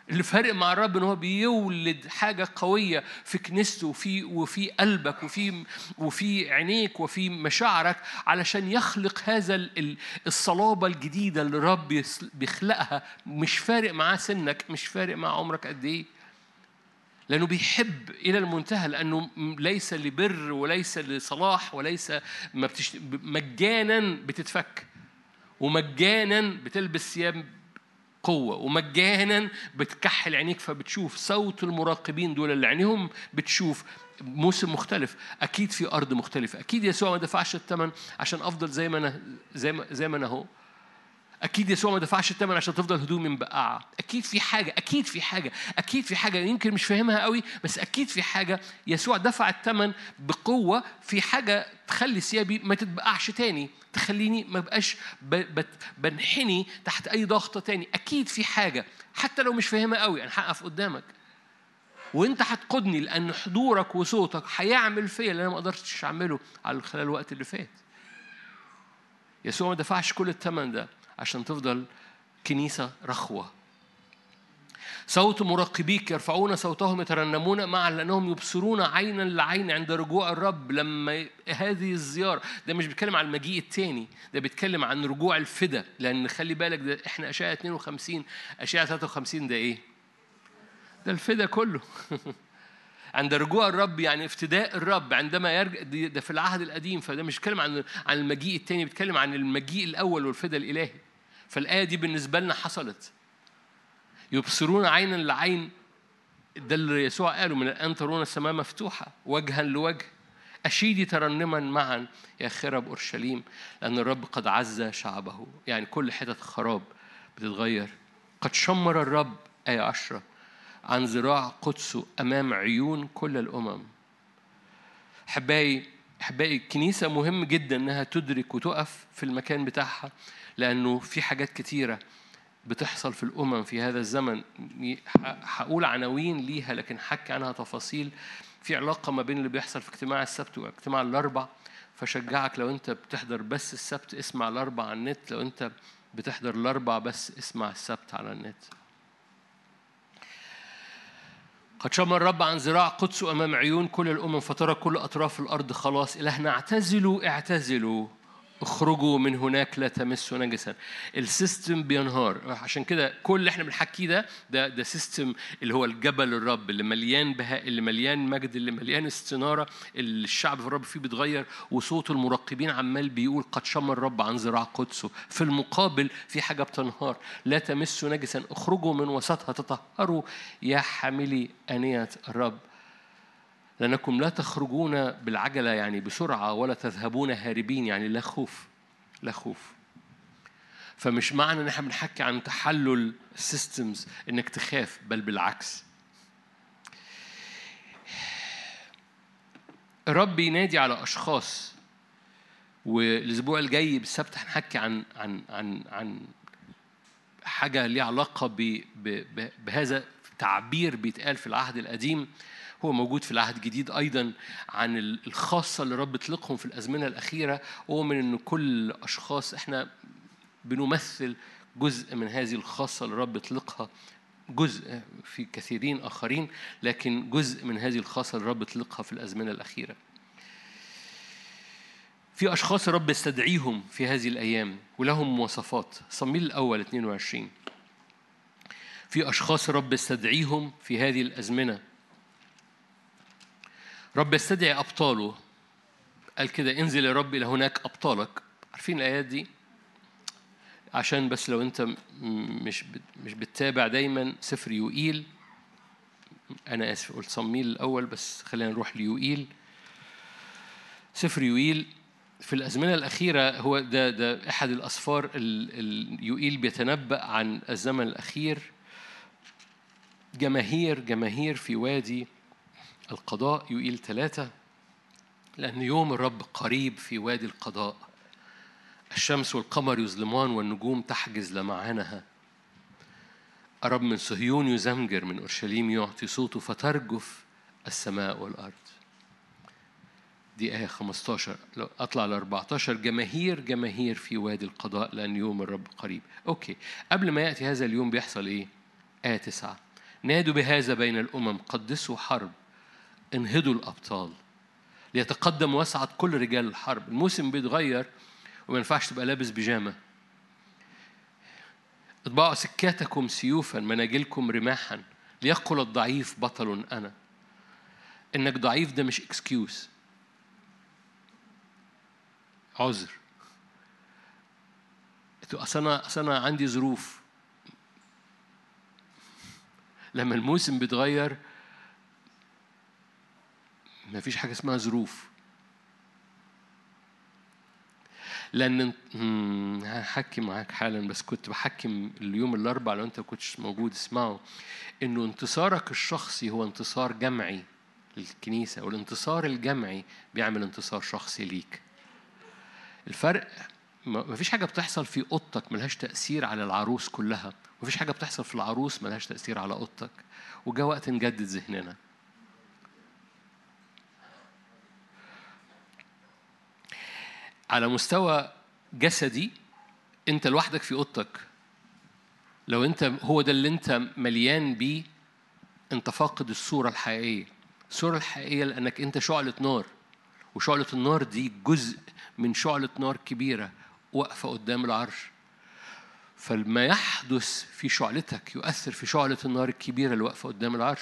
اللي فارق مع الرب إن هو بيولد حاجة قوية في كنيسته وفي وفي قلبك وفي وفي عينيك وفي مشاعرك علشان يخلق هذا الصلابة الجديدة اللي الرب بيخلقها. مش فارق معاه سنك مش فارق مع عمرك قد إيه. لأنه بيحب إلى المنتهى لأنه ليس لبر وليس لصلاح وليس ما بتشت... مجانا بتتفك ومجانا بتلبس ثياب قوة. ومجانا بتكحل عينيك فبتشوف. صوت المراقبين دول اللي عينيهم بتشوف. موسم مختلف. أكيد في أرض مختلفة. أكيد يسوع ما دفعش الثمن عشان أفضل زي ما أنا زي ما زي ما أنا اهو أكيد يسوع ما دفعش الثمن عشان تفضل هدومي مبقعه أكيد في حاجة أكيد في حاجة أكيد في حاجة. يمكن مش فاهمها قوي بس أكيد في حاجة. يسوع دفع الثمن بقوة في حاجة تخلي ثيابي ما تتبقعش تاني تخليني ما بقاش بنحني تحت أي ضغطه تاني. أكيد في حاجة. حتى لو مش فاهمها قوي أنا هقف قدامك. وأنت هتقودني لأن حضورك وصوتك هيعمل فيا اللي أنا ما قدرتش أعمله على خلال الوقت اللي فات. يسوع ما دفعش كل الثمن ده. عشان تفضل كنيسة رخوة. صوت مراقبيك يرفعون صوتهم يترنمون معا لأنهم يبصرون عينا لعين عند رجوع الرب لما هذه الزيارة. ده مش بيتكلم عن المجيء التاني ده بيتكلم عن رجوع الفدا. لأن خلي بالك ده إحنا أشعة 52 أشعة 53 ده إيه؟ ده الفدا كله. عند رجوع الرب يعني افتداء الرب عندما يرجع ده في العهد القديم. فده مش بيتكلم عن عن المجيء الثاني بيتكلم عن المجيء الأول والفداء الإلهي. فالآية دي بالنسبة لنا حصلت. يبصرون عينا لعين ده اللي يسوع قاله من الآن ترون السماء مفتوحة وجها لوجه. أشيدي ترنما معا يا خرب أورشليم لأن الرب قد عز شعبه. يعني كل حتة خراب بتتغير. قد شمر الرب آية عشرة عن ذراع قدسه أمام عيون كل الأمم. أحبائي أحبائي الكنيسة مهم جدا إنها تدرك وتقف في المكان بتاعها. لأنه في حاجات كتيرة بتحصل في الأمم في هذا الزمن. هقول عناوين ليها لكن حكي عنها تفاصيل. في علاقة ما بين اللي بيحصل في اجتماع السبت واجتماع الأربع. فشجعك لو أنت بتحضر بس السبت اسمع الأربع على النت. لو أنت بتحضر الأربع بس اسمع السبت على النت. قد شمر الرب عن ذراع قدسه أمام عيون كل الأمم فترى كل أطراف الأرض خلاص. إلهنا اعتزلوا اعتزلوا. اخرجوا من هناك لا تمسوا نجسا. ال system بينهار. عشان كده كل اللي إحنا بنحكيه ده ده ده system اللي هو الجبل الرب اللي مليان بهاء اللي مليان مجد اللي مليان استنارة. اللي الشعب في الرب فيه بيتغير وصوت المراقبين عمال بيقول قد شمر الرب عن ذراع قدسه. في المقابل في حاجة بتنهار. لا تمسوا نجسا. اخرجوا من وسطها. تطهروا يا حاملي آنية الرب. لأنكم لا تخرجون بالعجلة يعني بسرعة ولا تذهبون هاربين يعني لا خوف لا خوف. فمش معنى إن إحنا بنحكي عن تحلل السيستمز إنك تخاف بل بالعكس. الرب ينادي على أشخاص والأسبوع الجاي بالسبت هنحكي عن عن عن عن حاجة ليها علاقة بهذا تعبير بيتقال في العهد القديم. هو موجود في العهد الجديد أيضا عن الخاصة اللي رب طلقهم في الأزمنة الأخيرة ومن أن كل أشخاص إحنا بنمثل جزء من هذه الخاصة اللي رب طلقها جزء في كثيرين آخرين لكن جزء من هذه الخاصة اللي رب طلقها في الأزمنة الأخيرة. في أشخاص الرب يستدعيهم في هذه الأيام ولهم مواصفات. صميل الأول 22 في أشخاص الرب يستدعيهم في هذه الأزمنة رب يستدعي أبطاله. قال كده انزل يا رب إلى هناك أبطالك. عارفين الآيات دي؟ عشان بس لو أنت مش مش بتتابع دايما سفر يوئيل. أنا آسف قلت صميل الأول بس خلينا نروح ليوئيل. سفر يوئيل في الأزمنة الأخيرة هو ده ده أحد الأسفار يوئيل بيتنبأ عن الزمن الأخير. جماهير جماهير في وادي القضاء يقيل ثلاثة لأن يوم الرب قريب في وادي القضاء. الشمس والقمر يظلمان والنجوم تحجز لمعانها. الرب من صهيون يزمجر من أورشليم يعطي صوته فترجف السماء والأرض. دي آية 15 لو أطلع ل 14 جماهير جماهير في وادي القضاء لأن يوم الرب قريب. okay قبل ما يأتي هذا اليوم بيحصل إيه؟ آية 9 نادوا بهذا بين الأمم قدسوا حرب. انهضوا الأبطال ليتقدم ويصعد كل رجال الحرب. الموسم بيتغير وما ينفعش تبقى لابس بيجامة. اطبعوا سككاتكم سيوفا مناجلكم رماحا. ليقل الضعيف بطل أنا. إنك ضعيف ده مش excuse عذر. أصل أنا أصل أنا عندي ظروف. لما الموسم بيتغير ما فيش حاجة اسمها ظروف. لأن هحكي معاك حالا بس كنت بحكم اليوم الأربع لو أنت كنتش موجود اسمعه. إنه انتصارك الشخصي هو انتصار جمعي للكنيسة والانتصار الجمعي بيعمل انتصار شخصي ليك. الفرق ما فيش حاجة بتحصل في أوضتك ملهاش تأثير على العروس كلها. ما فيش حاجة بتحصل في العروس ملهاش تأثير على أوضتك. وجاء وقت نجدد ذهننا. على مستوى جسدي انت لوحدك في أوضتك. لو انت هو ده اللي انت مليان بيه انت فاقد الصورة الحقيقية. الصورة الحقيقية لأنك انت شعلة نار. وشعلة النار دي جزء من شعلة نار كبيرة واقفة قدام العرش. فما يحدث في شعلتك يؤثر في شعلة النار الكبيرة اللي واقفة قدام العرش.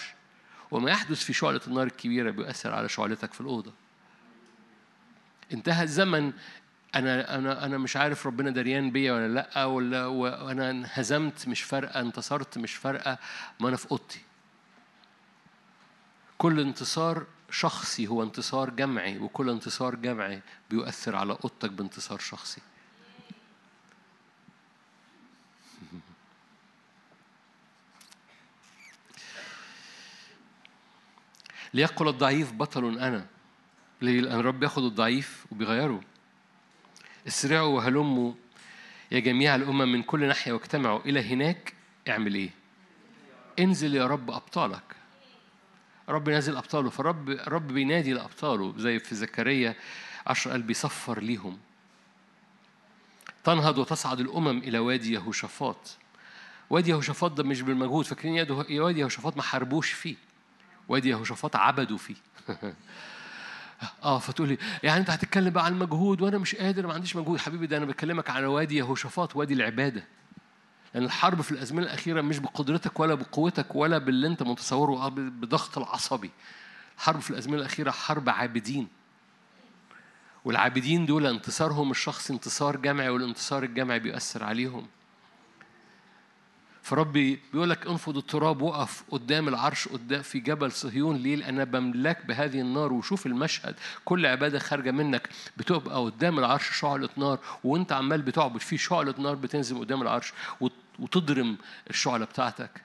وما يحدث في شعلة النار الكبيرة بيؤثر على شعلتك في الأوضة. انتهى الزمن أنا أنا أنا مش عارف ربنا دريان بيا ولا لأ ولا وأنا انهزمت مش فارقة انتصرت مش فارقة ما أنا في أوضتي. كل انتصار شخصي هو انتصار جمعي وكل انتصار جمعي بيؤثر على أوضتك بانتصار شخصي. ليقل الضعيف بطل أنا. ليه؟ لأن الرب بياخد الضعيف وبيغيره. اسرعوا وهلموا يا جميع الأمم من كل ناحية واجتمعوا إلى هناك. اعمل إيه؟ انزل يا رب أبطالك. رب نازل أبطاله فالرب الرب بينادي لأبطاله زي في زكريا عشر قال بيصفر ليهم. تنهض وتصعد الأمم إلى وادي يهوشافاط. وادي يهوشافاط ده مش بالمجهود فاكرين يا وادي يهوشافاط ما حاربوش فيه. وادي يهوشافاط عبدوا فيه. آه فتقولي يعني أنت هتتكلم بقى عن المجهود وأنا مش قادر ما عنديش مجهود. حبيبي ده أنا بكلمك عن وادي يهوشافاط وادي العبادة. لأن الحرب في الأزمنة الأخيرة مش بقدرتك ولا بقوتك ولا باللي أنت متصوره بضغط العصبي. الحرب في الأزمنة الأخيرة حرب عابدين. والعابدين دول انتصارهم الشخصي انتصار جمعي والانتصار الجمعي بيؤثر عليهم. فربي بيقول لك انفض التراب وقف قدام العرش قدام في جبل صهيون ليه؟ لأن بملاك بهذه النار. وشوف المشهد كل عبادة خارجة منك بتبقى قدام العرش شعلة نار وأنت عمال بتعبد في شعلة نار بتنزل قدام العرش وتضرم الشعلة بتاعتك.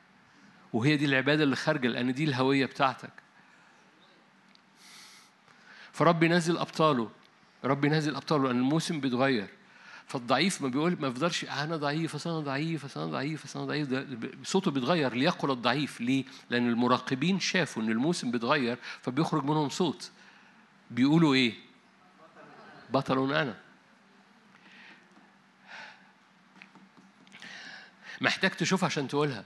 وهي دي العبادة اللي خارجة لأن دي الهوية بتاعتك. فربي نزل أبطاله ربي نزل أبطاله لأن الموسم بيتغير. فالضعيف ما بيقول ما يفضلش أنا ضعيف أصل أنا ضعيف أصل أنا ضعيف أصل أنا ضعيف. صوته بيتغير. ليقل الضعيف. ليه؟ لأن المراقبين شافوا إن الموسم بيتغير فبيخرج منهم صوت. بيقولوا إيه؟ بطل أنا. محتاج تشوفها عشان تقولها.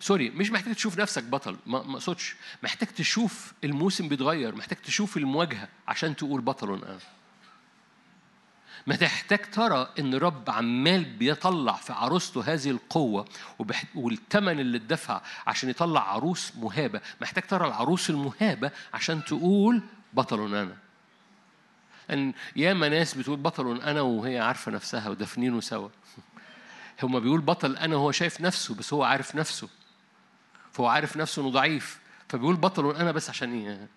سوري مش محتاج تشوف نفسك بطل. ما اقصدش محتاج تشوف الموسم بيتغير. محتاج تشوف المواجهة عشان تقول بطل أنا. ما تحتاج ترى إن رب عمال بيطلع في عروسته هذه القوة والثمن اللي اتدفع عشان يطلع عروس مهابة. محتاج ترى العروس المهابة عشان تقول بطل أنا. إن ياما ناس بتقول بطل أنا وهي عارفة نفسها ودفنينه سوا. هما بيقول بطل أنا وهو شايف نفسه بس هو عارف نفسه. فهو عارف نفسه إنه ضعيف. فبيقول بطل أنا بس عشان إيه؟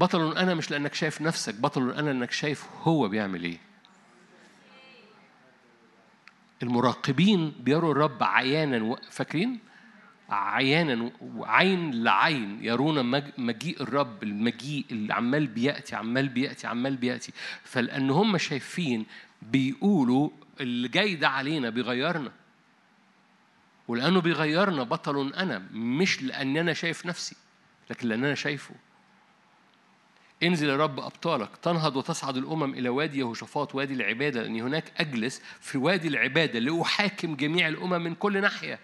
بطل أنا مش لأنك شايف نفسك بطل أنا لأنك شايف هو بيعمل إيه. المراقبين بيروا الرب عيانا فاكرين؟ عيانا وعين لعين يرون مجيء الرب المجيء اللي عمال بيأتي عمال بيأتي عمال بيأتي. فلأن هم شايفين بيقولوا اللي جاي ده علينا بيغيرنا. ولأنه بيغيرنا بطل أنا مش لأن أنا شايف نفسي لكن لأن أنا شايفه. انزل يا رب أبطالك تنهض وتصعد الأمم إلى وادي يهوشافاط وادي العبادة لأني هناك أجلس في وادي العبادة لأحاكم جميع الأمم من كل ناحية.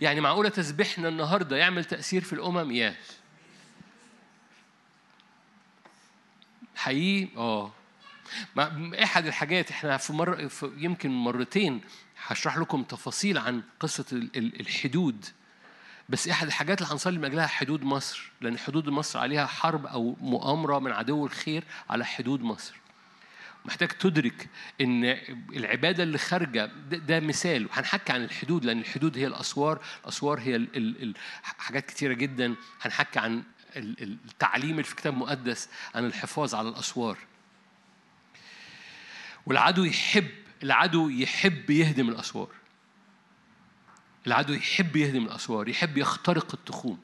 يعني معقولة تسبيحنا النهاردة يعمل تأثير في الأمم؟ ياس حقيقي؟ آه. أحد الحاجات إحنا في مرة في يمكن مرتين هشرح لكم تفاصيل عن قصة الحدود. بس أحد الحاجات اللي هنصلي من اجلها حدود مصر؟ لأن حدود مصر عليها حرب أو مؤامرة من عدو الخير على حدود مصر. محتاج تدرك إن العبادة اللي خارجة ده, ده مثال. هنحكي عن الحدود لأن الحدود هي الأسوار الأسوار هي ال ال حاجات كتيرة جدا. هنحكي عن التعليم اللي في الكتاب المقدس عن الحفاظ على الأسوار. والعدو يحب العدو يحب يهدم الأسوار. العدو يحب يهدم الأسوار يحب يخترق التخوم.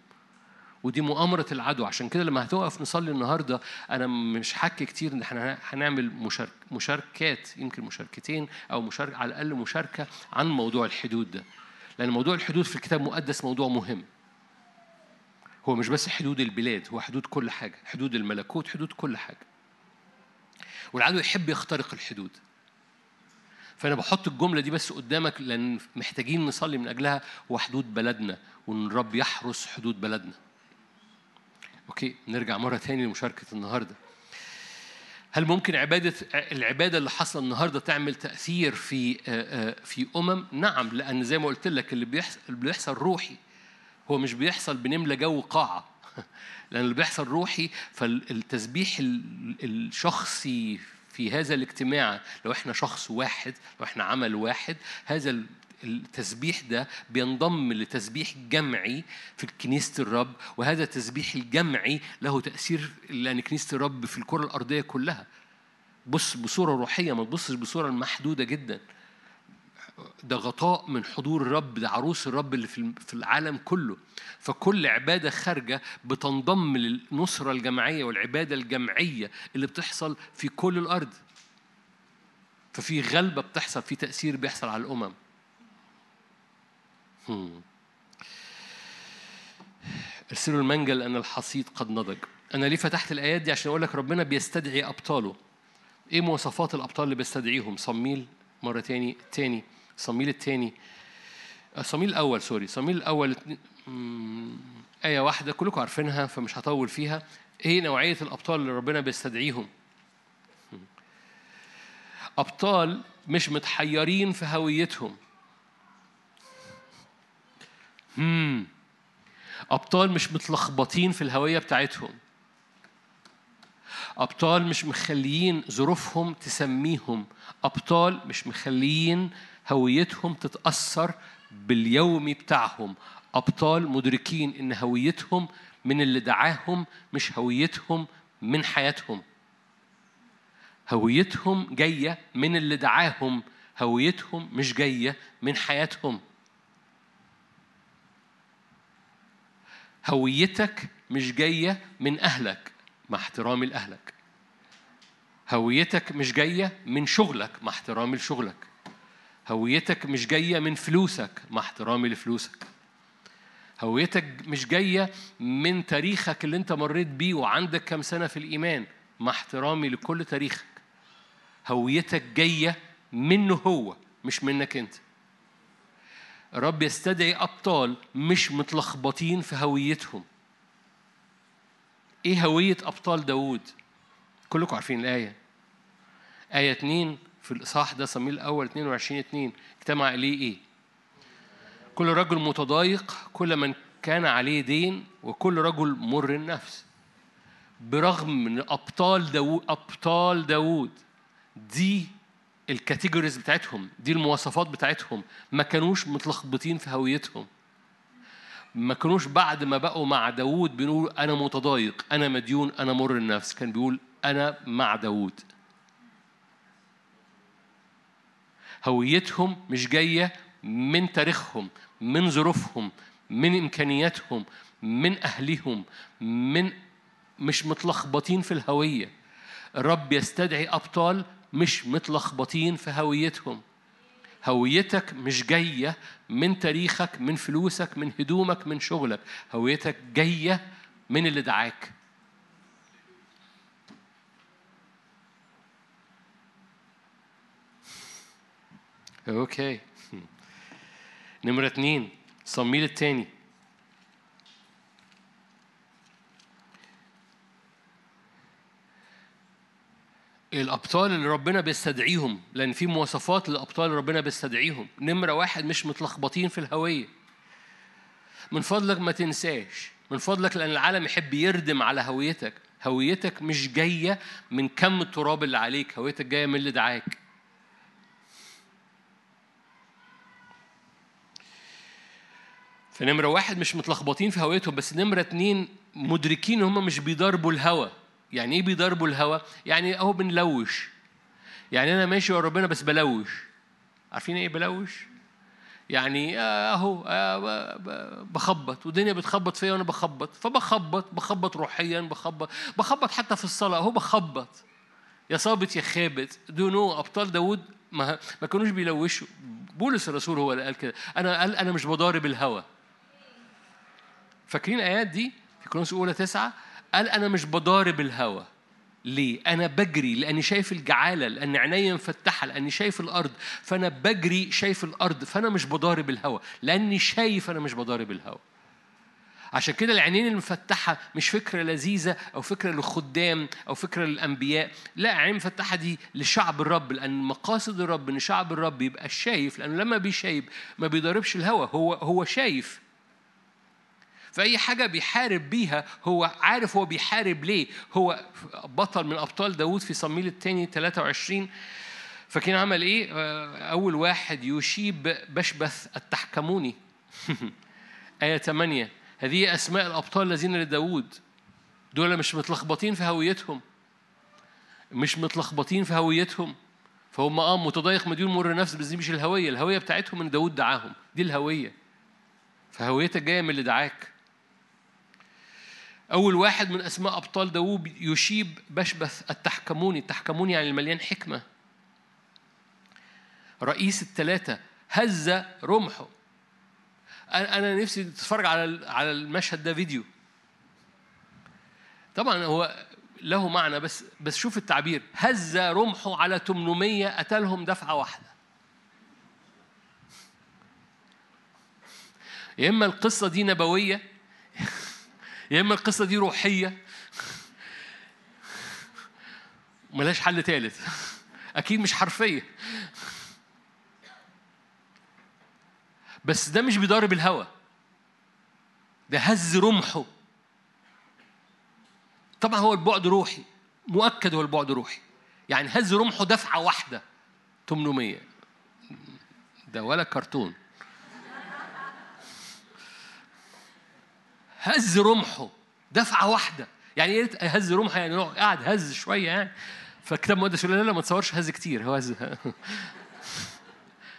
ودي مؤامرة العدو. عشان كده لما هتقف نصلي النهاردة أنا مش حكي كتير إن إحنا هنعمل مشارك مشاركات يمكن مشاركتين أو مشاركة على الأقل مشاركة عن موضوع الحدود ده. لأن موضوع الحدود في الكتاب المقدس موضوع مهم. هو مش بس حدود البلاد هو حدود كل حاجة. حدود الملكوت حدود كل حاجة. والعدو يحب يخترق الحدود. فأنا بحط الجملة دي بس قدامك لأن محتاجين نصلي من أجلها هو حدود بلدنا وإن الرب يحرس حدود بلدنا. أوكي نرجع مرة تاني لمشاركة النهاردة. هل ممكن عبادة العبادة اللي حصل النهاردة تعمل تأثير في في أمم؟ نعم لأن زي ما قلت لك اللي بيحصل اللي بيحصل روحي هو مش بيحصل بنملى جو قاعة لأن اللي بيحصل روحي فالتسبيح الشخصي في هذا الاجتماع لو إحنا شخص واحد لو إحنا عمل واحد هذا التسبيح ده بينضم لتسبيح جمعي في كنيسة الرب وهذا التسبيح الجمعي له تأثير لأن كنيسة الرب في الكرة الأرضية كلها. بص بصورة روحية ما تبصش بصورة محدودة جدا. ده غطاء من حضور الرب ده عروس الرب اللي في العالم كله. فكل عبادة خارجة بتنضم للنصرة الجماعية والعبادة الجمعية اللي بتحصل في كل الأرض. ففي غلبة بتحصل في تأثير بيحصل على الأمم. ارسلوا المنجل لأن الحصيد قد نضج. أنا ليه فتحت الآيات دي؟ عشان أقول لك ربنا بيستدعي أبطاله. إيه مواصفات الأبطال اللي بيستدعيهم؟ صميل مرة تاني تاني. صميل التاني. صميل الأول سوري. صميل الأول آية واحدة كلكم عارفينها فمش هطول فيها. إيه نوعية الأبطال اللي ربنا بيستدعيهم؟ أبطال مش متحيرين في هويتهم. مم. أبطال مش متلخبطين في الهوية بتاعتهم. أبطال مش مخليين ظروفهم تسميهم. أبطال مش مخليين هويتهم تتأثر باليومي بتاعهم. أبطال مدركين إن هويتهم من اللي دعاهم مش هويتهم من حياتهم. هويتهم جاية من اللي دعاهم هويتهم مش جاية من حياتهم. هويتك مش جاية من أهلك مع احترامي لأهلك. هويتك مش جاية من شغلك مع احترامي لشغلك. هويتك مش جاية من فلوسك مع احترامي لفلوسك. هويتك مش جاية من تاريخك اللي انت مريت بيه وعندك كام سنة في الإيمان مع احترامي لكل تاريخك. هويتك جاية منه هو مش منك انت. الرب يستدعي أبطال مش متلخبطين في هويتهم. إيه هوية أبطال داوود؟ كلكم عارفين الآية. آية 2 في الإصحاح ده صميل الأول 22 2 اجتمع إليه إيه؟ كل رجل متضايق كل من كان عليه دين وكل رجل مر النفس. برغم من أبطال داوود أبطال داوود دي الكاتيجوريز بتاعتهم دي المواصفات بتاعتهم. ما كانوش متلخبطين في هويتهم. ما كانوش بعد ما بقوا مع داوود بيقولوا أنا متضايق أنا مديون أنا مر النفس. كان بيقول أنا مع داوود. هويتهم مش جاية من تاريخهم من ظروفهم من إمكانياتهم من أهلهم من مش متلخبطين في الهوية. الرب يستدعي أبطال مش متلخبطين في هويتهم. هويتك مش جاية من تاريخك من فلوسك من هدومك من شغلك. هويتك جاية من اللي دعاك. أوكي نمرة اتنين. صميل التاني. الأبطال اللي ربنا بيستدعيهم لأن في مواصفات للأبطال اللي ربنا بيستدعيهم. نمرة واحد مش متلخبطين في الهوية. من فضلك ما تنساش. من فضلك لأن العالم يحب يردم على هويتك. هويتك مش جاية من كم التراب اللي عليك. هويتك جاية من اللي دعاك. فنمرة واحد مش متلخبطين في هويتهم بس نمرة اتنين مدركين هم مش بيضربوا الهوى يعني إيه بيضربوا الهوى؟ يعني أهو بنلوش. يعني أنا ماشي ورا ربنا بس بلوش. عارفين إيه بلوش؟ يعني أهو بخبط. والدنيا بتخبط فيا وأنا بخبط. فبخبط بخبط روحيا بخبط بخبط حتى في الصلاة. أهو بخبط. يا صابت يا خابت. no no أبطال داوود؟ ما ما كانوش بيلوشوا. بولس الرسول هو اللي قال كده. أنا قال أنا مش بضارب الهوى فاكرين الآيات دي؟ في كورنثوس اولى تسعة قال أنا مش بضارب الهوى ليه؟ أنا بجري لأني شايف الجعالة لأن عيني مفتحة لأني شايف الأرض. فأنا بجري شايف الأرض فأنا مش بضارب الهوى لأني شايف أنا مش بضارب الهوى عشان كده العينين المفتحة مش فكرة لذيذة أو فكرة للخدام أو فكرة للأنبياء. لا عين مفتحة دي لشعب الرب لأن مقاصد الرب إن شعب الرب يبقى شايف لأنه لما بيشايف ما بيضربش الهوى هو هو شايف. فأي حاجة بيحارب بيها هو عارف هو بيحارب ليه. هو بطل من أبطال داود في صميل الثاني 23 فكان عمل إيه؟ أول واحد يشيب بشبث التحكموني. آية 8 هذه أسماء الأبطال الذين لداود دول مش متلخبطين في هويتهم. مش متلخبطين في هويتهم. فهم آه متضايق مديون مر نفس بس دي مش الهوية. الهوية بتاعتهم إن داود دعاهم. دي الهوية. فهويتك جاية من اللي دعاك. أول واحد من أسماء أبطال داوود يشيب بشبث التحكموني. التحكموني يعني المليان حكمة. رئيس الثلاثة هز رمحه. أنا نفسي تتفرج على على المشهد ده فيديو. طبعا هو له معنى بس بس شوف التعبير. هز رمحه على 800 قتلهم دفعة واحدة. يا إما القصة دي نبوية يا إما القصة دي روحية. ملاش حل ثالث أكيد مش حرفية. بس ده مش بيضارب الهوى ده هز رمحه. طبعا هو البعد روحي. مؤكد هو البعد روحي. يعني هز رمحه دفعة واحدة. 800 ده ولا كرتون. هز رمحه دفعة واحدة. يعني إيه هز رمحه يعني قاعد هز شوية يعني. فكتاب مقدس يقول لا لا ما تصورش هز كتير. هو هز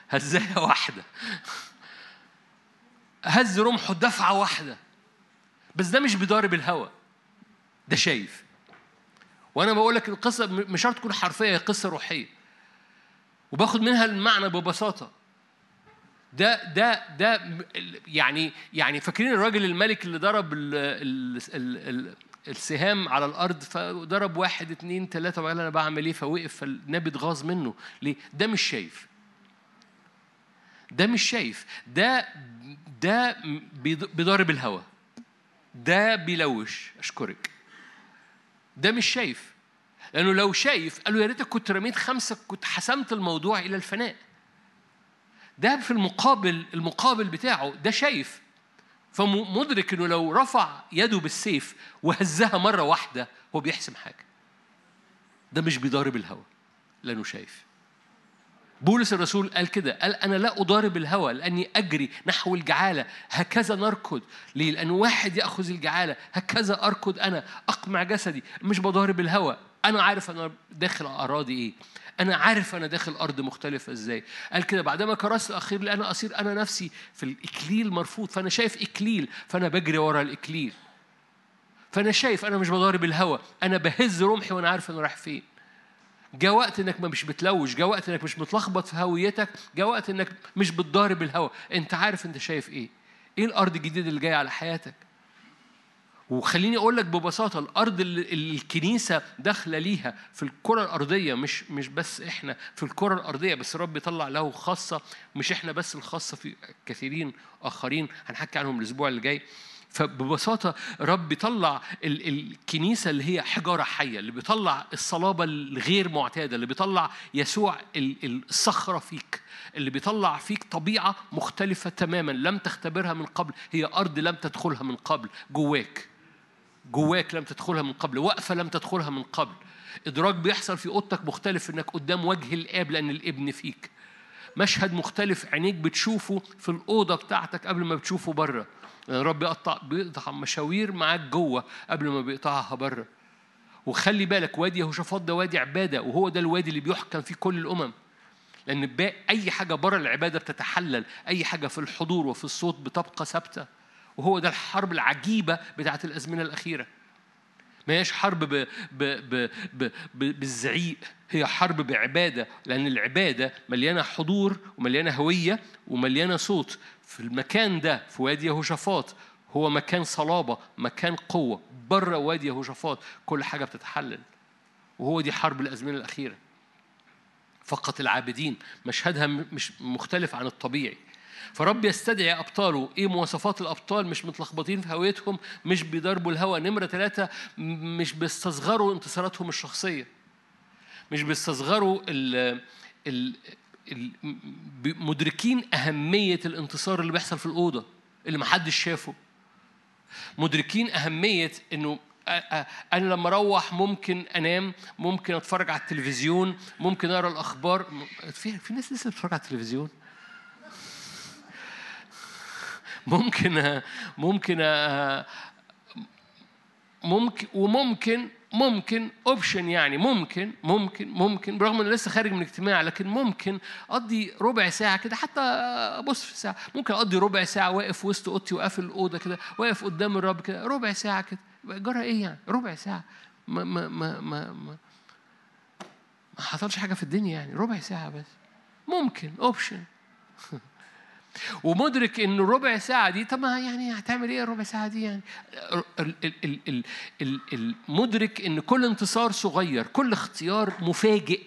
هزاية واحدة. هز رمحه دفعة واحدة. بس ده مش بيضارب الهوى ده شايف. وأنا بقول لك القصة مش شرط تكون حرفية هي قصة روحية. وباخد منها المعنى ببساطة. ده ده ده يعني يعني فاكرين الراجل الملك اللي ضرب ال ال ال السهام على الأرض فضرب واحد اتنين تلاتة وقال أنا بعمل إيه؟ فوقف فالنبي اتغاظ منه. ليه؟ ده مش شايف. ده مش شايف. ده ده بيضارب الهوى ده بيلوش. أشكرك. ده مش شايف. لأنه لو شايف قال له يا ريتك كنت رميت خمسة كنت حسمت الموضوع إلى الفناء. ده في المقابل المقابل بتاعه ده شايف. فمدرك إنه لو رفع يده بالسيف وهزها مرة واحدة هو بيحسم حاجة. ده مش بيضارب الهوى لأنه شايف. بولس الرسول قال كده قال أنا لا أضارب الهوى لأني أجري نحو الجعالة. هكذا نركض. ليه؟ لأن واحد يأخذ الجعالة. هكذا أركض أنا أقمع جسدي. مش بضارب الهوى أنا عارف أنا داخل أراضي إيه. أنا عارف أنا داخل أرض مختلفة إزاي. قال كده بعدما كرست الأخير لأن أصير أنا نفسي في الإكليل مرفوض فأنا شايف إكليل فأنا بجري ورا الإكليل. فأنا شايف أنا مش بضارب الهوى أنا بهز رمحي وأنا عارف أنا رايح فين. جاء وقت إنك مش بتلوش جاء وقت إنك مش متلخبط في هويتك جاء وقت إنك مش بتضارب الهوى أنت عارف أنت شايف إيه. إيه الأرض الجديدة اللي جاية على حياتك؟ وخليني أقول لك ببساطة الأرض اللي الكنيسة داخلة ليها في الكرة الأرضية مش مش بس إحنا في الكرة الأرضية بس الرب بيطلع له خاصة مش إحنا بس الخاصة في كثيرين آخرين هنحكي عنهم الأسبوع اللي جاي. فببساطة رب بيطلع الكنيسة اللي هي حجارة حية اللي بيطلع الصلابة الغير معتادة اللي بيطلع يسوع الصخرة فيك اللي بيطلع فيك طبيعة مختلفة تماما لم تختبرها من قبل هي أرض لم تدخلها من قبل جواك. جواك لم تدخلها من قبل وقفة لم تدخلها من قبل. إدراك بيحصل في أوضتك مختلف إنك قدام وجه الآب لأن الابن فيك. مشهد مختلف عينيك بتشوفه في الأوضة بتاعتك قبل ما بتشوفه بره يعني رب بيقطع بيقطع مشاوير معاك جوه قبل ما بيقطعها بره وخلي بالك وادي يهوشافاط ده وادي عبادة وهو ده الوادي اللي بيحكم فيه كل الأمم. لأن أي حاجة بره العبادة بتتحلل أي حاجة في الحضور وفي الصوت بتبقى ثابتة. وهو ده الحرب العجيبة بتاعت الأزمنة الأخيرة. ما هيش حرب ب ب ب ب ب بالزعيق هي حرب بعبادة لأن العبادة مليانة حضور ومليانة هوية ومليانة صوت. في المكان ده في وادي يهوشافاط هو مكان صلابة مكان قوة. بره وادي يهوشافاط كل حاجة بتتحلل. وهو دي حرب الأزمنة الأخيرة. فقط العابدين مشهدها مش مختلف عن الطبيعي. فرب يستدعي أبطاله. إيه مواصفات الأبطال؟ مش متلخبطين في هويتهم مش بيضربوا الهوى نمرة ثلاثة مش بيستصغروا انتصاراتهم الشخصية. مش بيستصغروا ال مدركين أهمية الانتصار اللي بيحصل في الأوضة اللي محدش شافه. مدركين أهمية إنه أنا لما أروح ممكن أنام ممكن أتفرج على التلفزيون ممكن أقرأ الأخبار. في في ناس لسه بتتفرج على التلفزيون. ممكن ممكن ممكن وممكن ممكن اوبشن يعني ممكن ممكن ممكن برغم إنه لسه خارج من اجتماع لكن ممكن أقضي ربع ساعة كده حتى ابص في الساعة ممكن أقضي ربع ساعة واقف وسط أوضتي وقافل الأوضة كده واقف قدام الرب كده ربع ساعة كده. جرى إيه يعني؟ ربع ساعة. ما ما ما ما ما, ما حصلش حاجة في الدنيا يعني ربع ساعة بس. ممكن option ومدرك إن ربع ساعة دي طب ما يعني هتعمل إيه الربع ساعة دي يعني؟ ال- ال- ال- ال- ال- ال- مدرك إن كل انتصار صغير كل اختيار مفاجئ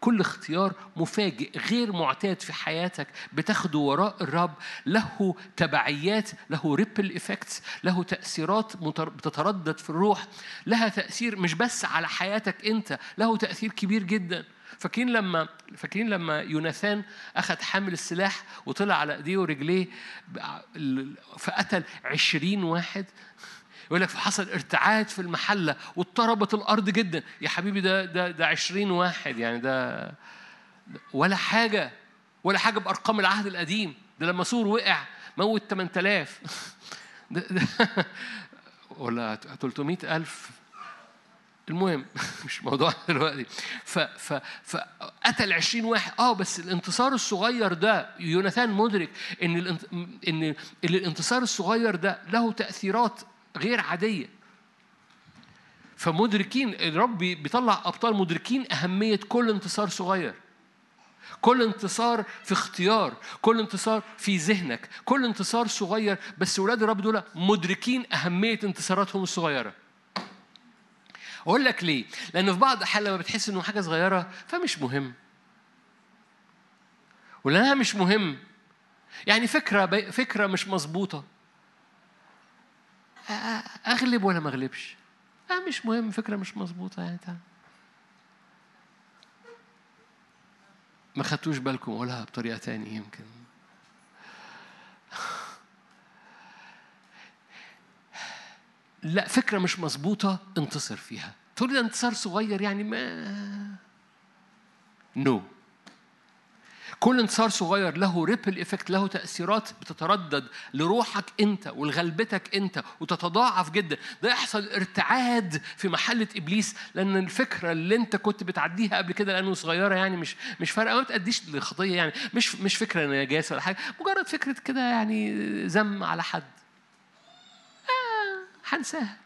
كل اختيار مفاجئ غير معتاد في حياتك بتاخده وراء الرب له تبعيات له ripple effects له تأثيرات بتتردد في الروح لها تأثير مش بس على حياتك أنت له تأثير كبير جدا. فاكرين لما فاكرين لما يوناثان أخذ حامل السلاح وطلع على أيديه ورجليه فقتل عشرين واحد؟ يقول لك فحصل ارتعاد في المحلة واضطربت الأرض جدا. يا حبيبي ده ده ده 20 واحد يعني ده ولا حاجة ولا حاجة بأرقام العهد القديم. ده لما سور وقع موت 8000 ده ده ولا 300 ألف المهم مش موضوع دلوقتي. ف ف فقتل 20 واحد. آه بس الانتصار الصغير ده يوناثان مدرك إن. إن الانتصار الصغير ده له تأثيرات غير عادية. فمدركين الرب بيطلع أبطال مدركين أهمية كل انتصار صغير. كل انتصار في اختيار كل انتصار في ذهنك كل انتصار صغير. بس ولاد الرب دول مدركين أهمية انتصاراتهم الصغيرة. أقول لك ليه؟ لأن في بعض الأحيان لما بتحس إنه حاجة صغيرة فمش مهم. ولأنها مش مهم. يعني فكرة بي... فكرة مش مظبوطة. أ- أ- أغلب ولا ما اغلبش آه مش مهم فكرة مش مظبوطة يعني تعال. ما خدتوش بالكم أقولها بطريقة تانية يمكن. لا فكرة مش مظبوطة انتصر فيها. تقول لي انتصار صغير يعني ما. no no. كل انتصار صغير له ripple effect له تأثيرات بتتردد لروحك انت ولغلبتك انت وتتضاعف جدا. ده يحصل ارتعاب في محلة إبليس لأن الفكرة اللي انت كنت بتعديها قبل كده لأنه صغيرة يعني مش مش فارقة. ما بتأديش لخطيه يعني مش مش فكرة نجاسة ولا حاجة. مجرد فكرة كده يعني ذم على حد. هنساها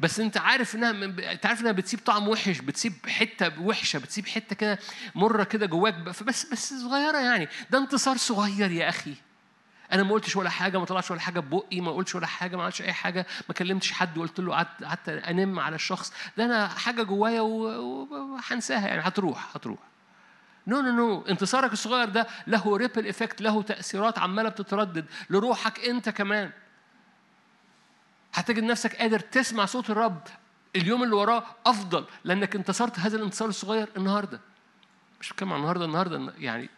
بس انت عارف انها انت عارف انها بتسيب طعم وحش بتسيب حتة وحشة بتسيب حتة كده مرة كده جواك بس بس صغيرة يعني. ده انتصار صغير يا أخي. أنا ما قلتش ولا حاجة ما طلعش ولا حاجة ببقي ما قلتش ولا حاجة ما عملتش أي حاجة ما كلمتش حد وقلت له قعدت قعدت أنم على الشخص. ده أنا حاجة جوايا وهنساها يعني. هتروح هتروح. no no no انتصارك الصغير ده له ripple effect له تأثيرات عمالة بتتردد لروحك انت كمان. هتجد نفسك قادر تسمع صوت الرب اليوم اللي وراه أفضل لأنك انتصرت هذا الانتصار الصغير النهارده. مش بتكلم عن النهارده النهارده يعني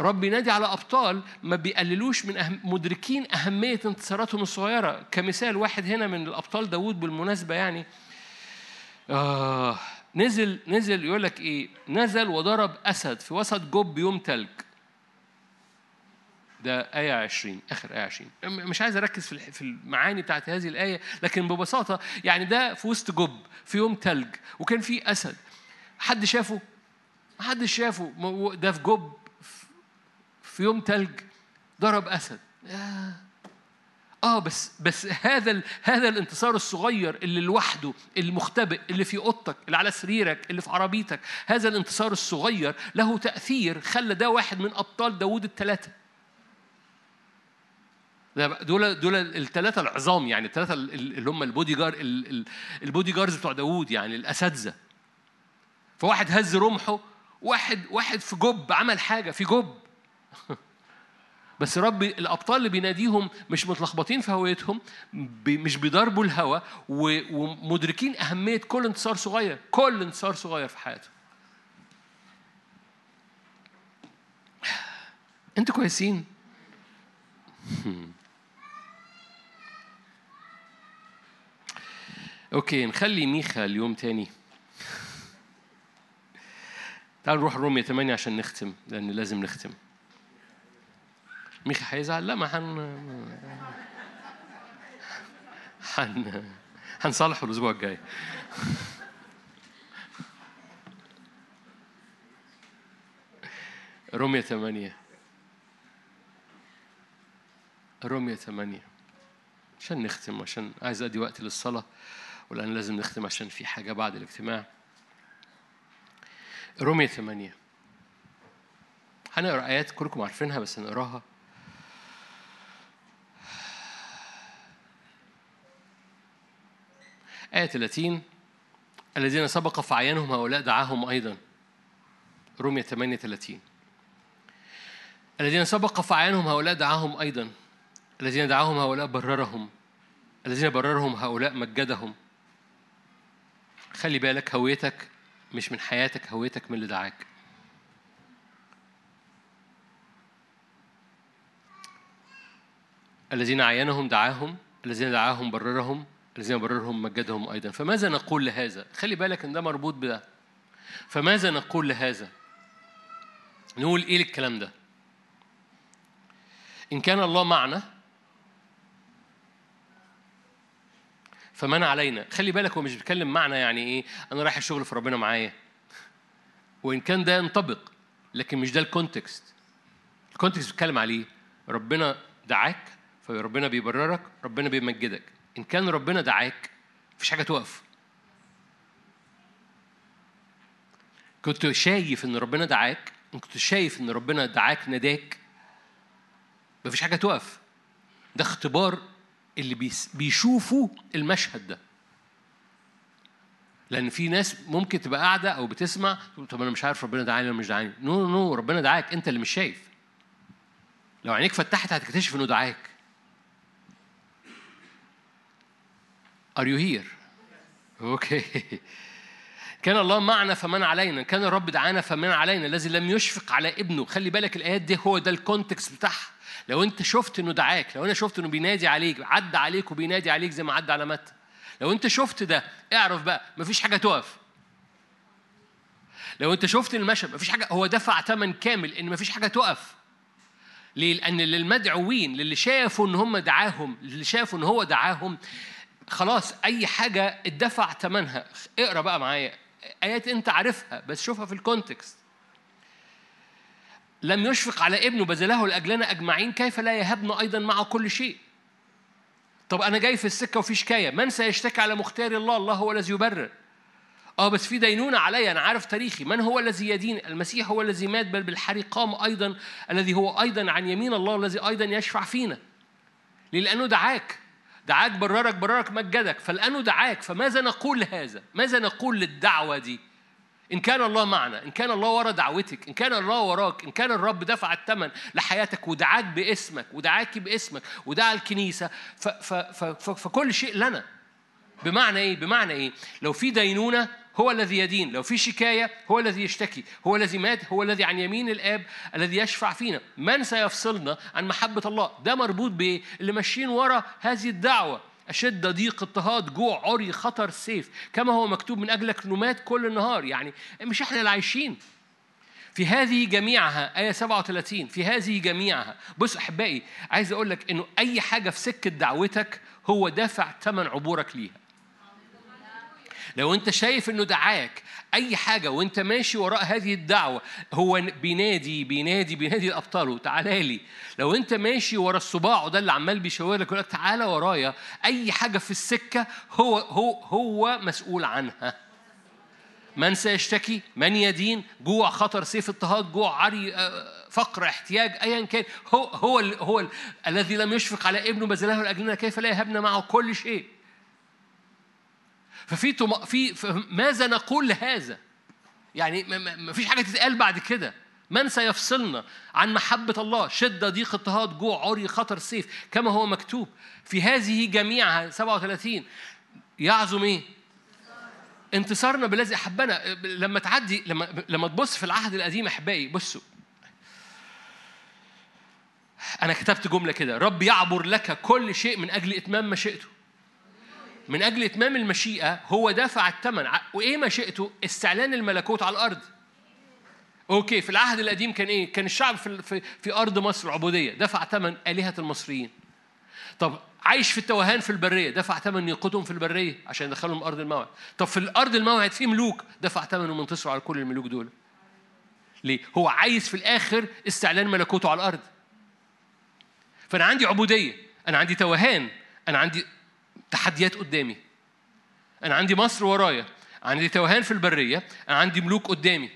رب ينادي على أبطال ما بيقللوش من أهم مدركين أهمية انتصاراتهم الصغيرة. كمثال واحد هنا من الأبطال داوود بالمناسبة يعني. آه. نزل نزل يقول لك إيه؟ نزل وضرب أسد في وسط جب يوم تلج. ده آية 20 آخر آية 20 مش عايز أركز في في المعاني بتاعت هذه الآية لكن ببساطة يعني ده في وسط جب في يوم تلج وكان في أسد. حد شافه؟ ما حدش شافه ده في جب في يوم تلج ضرب أسد. آه بس بس هذا ال... هذا الانتصار الصغير اللي لوحده المختبئ اللي في أوضتك اللي على سريرك اللي في عربيتك هذا الانتصار الصغير له تأثير خلى ده واحد من أبطال داوود الثلاثه دول دول الثلاثه العظام يعني الثلاثه اللي هم البودي جار البودي جارز بتوع داوود يعني الأساتذة. فواحد هز رمحه واحد واحد في جب عمل حاجة في جب بس رب الأبطال اللي بيناديهم مش متلخبطين في هويتهم مش بيضربوا الهوى ومدركين أهمية كل انتصار صغير كل انتصار صغير في حياتهم. أنتوا كويسين. أوكي نخلي ميخا اليوم تاني. تعال نروح رومية 8 عشان نختم لأن لازم نختم. ميخا هيزعل لا ما حن حن هنصالحه الأسبوع الجاي. رومية 8 رومية 8 عشان نختم عشان عايز أدي وقت للصلاة والآن لازم نختم عشان في حاجة بعد الاجتماع. رومية ثمانية. هنقرأ آيات كلكم عارفينها بس هنقراها آية 30 الذين سبق في عيانهم هؤلاء دعاهم أيضا. رومية 8 30 الذين سبق في عيانهم هؤلاء دعاهم أيضا. الذين دعاهم هؤلاء بررهم. الذين بررهم هؤلاء مجدهم. خلي بالك هويتك مش من حياتك هويتك من اللي دعاك. الذين عينهم دعاهم الذين دعاهم بررهم. الذين بررهم مجدهم أيضا. فماذا نقول لهذا؟ خلي بالك إن ده مربوط بده. فماذا نقول لهذا؟ نقول إيه الكلام ده؟ إن كان الله معنا فمن علينا؟ خلي بالك هو مش بيتكلم معنا يعني إيه أنا رايح الشغل في ربنا معايا. وإن كان ده ينطبق لكن مش ده ال context ال context بيتكلم عليه. ربنا دعاك فربنا بيبررك ربنا بيمجدك. إن كان ربنا دعاك مفيش حاجة توقف كنت شايف إن ربنا دعاك كنت شايف إن ربنا دعاك ناداك مفيش حاجة توقف ده اختبار اللي بيشوفوا المشهد ده. لأن في ناس ممكن تبقى قاعدة أو بتسمع طب أنا مش عارف ربنا دعاني ولا مش دعاني. نو نو ربنا دعاك أنت اللي مش شايف. لو عينيك فتحت هتكتشف إنه دعاك. Are you here? okay كان الله معنا فمن علينا. كان الرب دعانا فمن علينا. الذي لم يشفق على ابنه. خلي بالك الآيات دي هو ده ال context بتاعها. لو انت شفت إنه دعاك لو أنا شفت إنه بينادي عليك عدى عليك وبينادي عليك زي ما عدى على متى. لو انت شفت ده اعرف بقى مفيش حاجة تقف. لو انت شفت المشهد مفيش حاجة هو دفع ثمن كامل إن مفيش حاجة تقف. ليه؟ لأن للمدعوين للي شافوا إن هم دعاهم للي شافوا إن هو دعاهم خلاص أي حاجة اتدفع ثمنها اقرأ بقى معايا. آيات أنت عارفها بس شوفها في الكونتكست لم يشفق على ابنه بذله لأجلنا أجمعين كيف لا يهبنا أيضا معه كل شيء؟ طب أنا جاي في السكة وفي شكاية. من سيشتكي على مختار الله؟ الله هو الذي يبرر. آه بس في دينونة علي أنا عارف تاريخي. من هو الذي يدين؟ المسيح هو الذي مات بل بالحري قام أيضا الذي هو أيضا عن يمين الله الذي أيضا يشفع فينا. لأنه دعاك. دعاك بررك بررك مجدك فلأنه دعاك فماذا نقول لهذا ماذا نقول للدعوة دي إن كان الله معنا إن كان الله ورا دعوتك إن كان الله وراك إن كان الرب دفع الثمن لحياتك ودعاك باسمك ودعاكي باسمك ودعا الكنيسة ف ف فكل شيء لنا بمعنى إيه؟ بمعنى إيه؟ لو في دينونة هو الذي يدين. لو في شكاية هو الذي يشتكي. هو الذي مات هو الذي عن يمين الآب الذي يشفع فينا. من سيفصلنا عن محبة الله؟ ده مربوط بإيه؟ اللي ماشيين ورا هذه الدعوة. أشد ضيق اضطهاد جوع عري خطر سيف. كما هو مكتوب من أجلك نمات كل النهار. يعني مش إحنا اللي عايشين. في هذه جميعها آية 37 في هذه جميعها. بص أحبائي عايز أقول لك إنه أي حاجة في سكة دعوتك هو دافع ثمن عبورك ليها. لو انت شايف انه دعاك اي حاجة وانت ماشي وراء هذه الدعوة هو بينادي بينادي بينادي لابطاله تعالى لي. لو انت ماشي ورا الصباع ده اللي عمال بيشاور لك تعالى ورايا. أي حاجة في السكة هو هو هو مسؤول عنها. من سيشتكي؟ من يدين؟ جوع خطر سيف اضطهاد جوع عري فقر احتياج ايا كان. هو هو هو ال الذي لم يشفق على ابنه بذله لأجلنا كيف لا يهبنا معه كل شيء؟ ففي في ماذا نقول لهذا؟ يعني ما فيش حاجة تتقال بعد كده. من سيفصلنا عن محبة الله؟ شدة ضيق اضطهاد جوع عري خطر سيف كما هو مكتوب في هذه جميعها 37 يعظم إيه؟ انتصارنا بالذي أحبنا. لما تعدي لما لما تبص في العهد القديم أحبائي بصوا. أنا كتبت جملة كده. رب يعبر لك كل شيء من أجل إتمام مشيئته. من أجل إتمام المشيئة هو دفع الثمن وإيه مشيئته؟ استعلان الملكوت على الأرض أوكي في العهد القديم كان إيه؟ كان الشعب في, في, أرض مصر العبودية دفع ثمن آلهة المصريين طب عايش في التوهان في البرية دفع ثمن يقودهم في البرية عشان يدخلهم أرض الموعد طب في الأرض الموعد في ملوك دفع ثمن ومنتصروا على كل الملوك دول ليه؟ هو عايز في الآخر استعلان ملكوته على الأرض فأنا عندي عبودية أنا عندي توهان أنا عندي تحديات قدامي. أنا عندي مصر ورايا. عندي توهان في البرية. أنا عندي ملوك قدامي.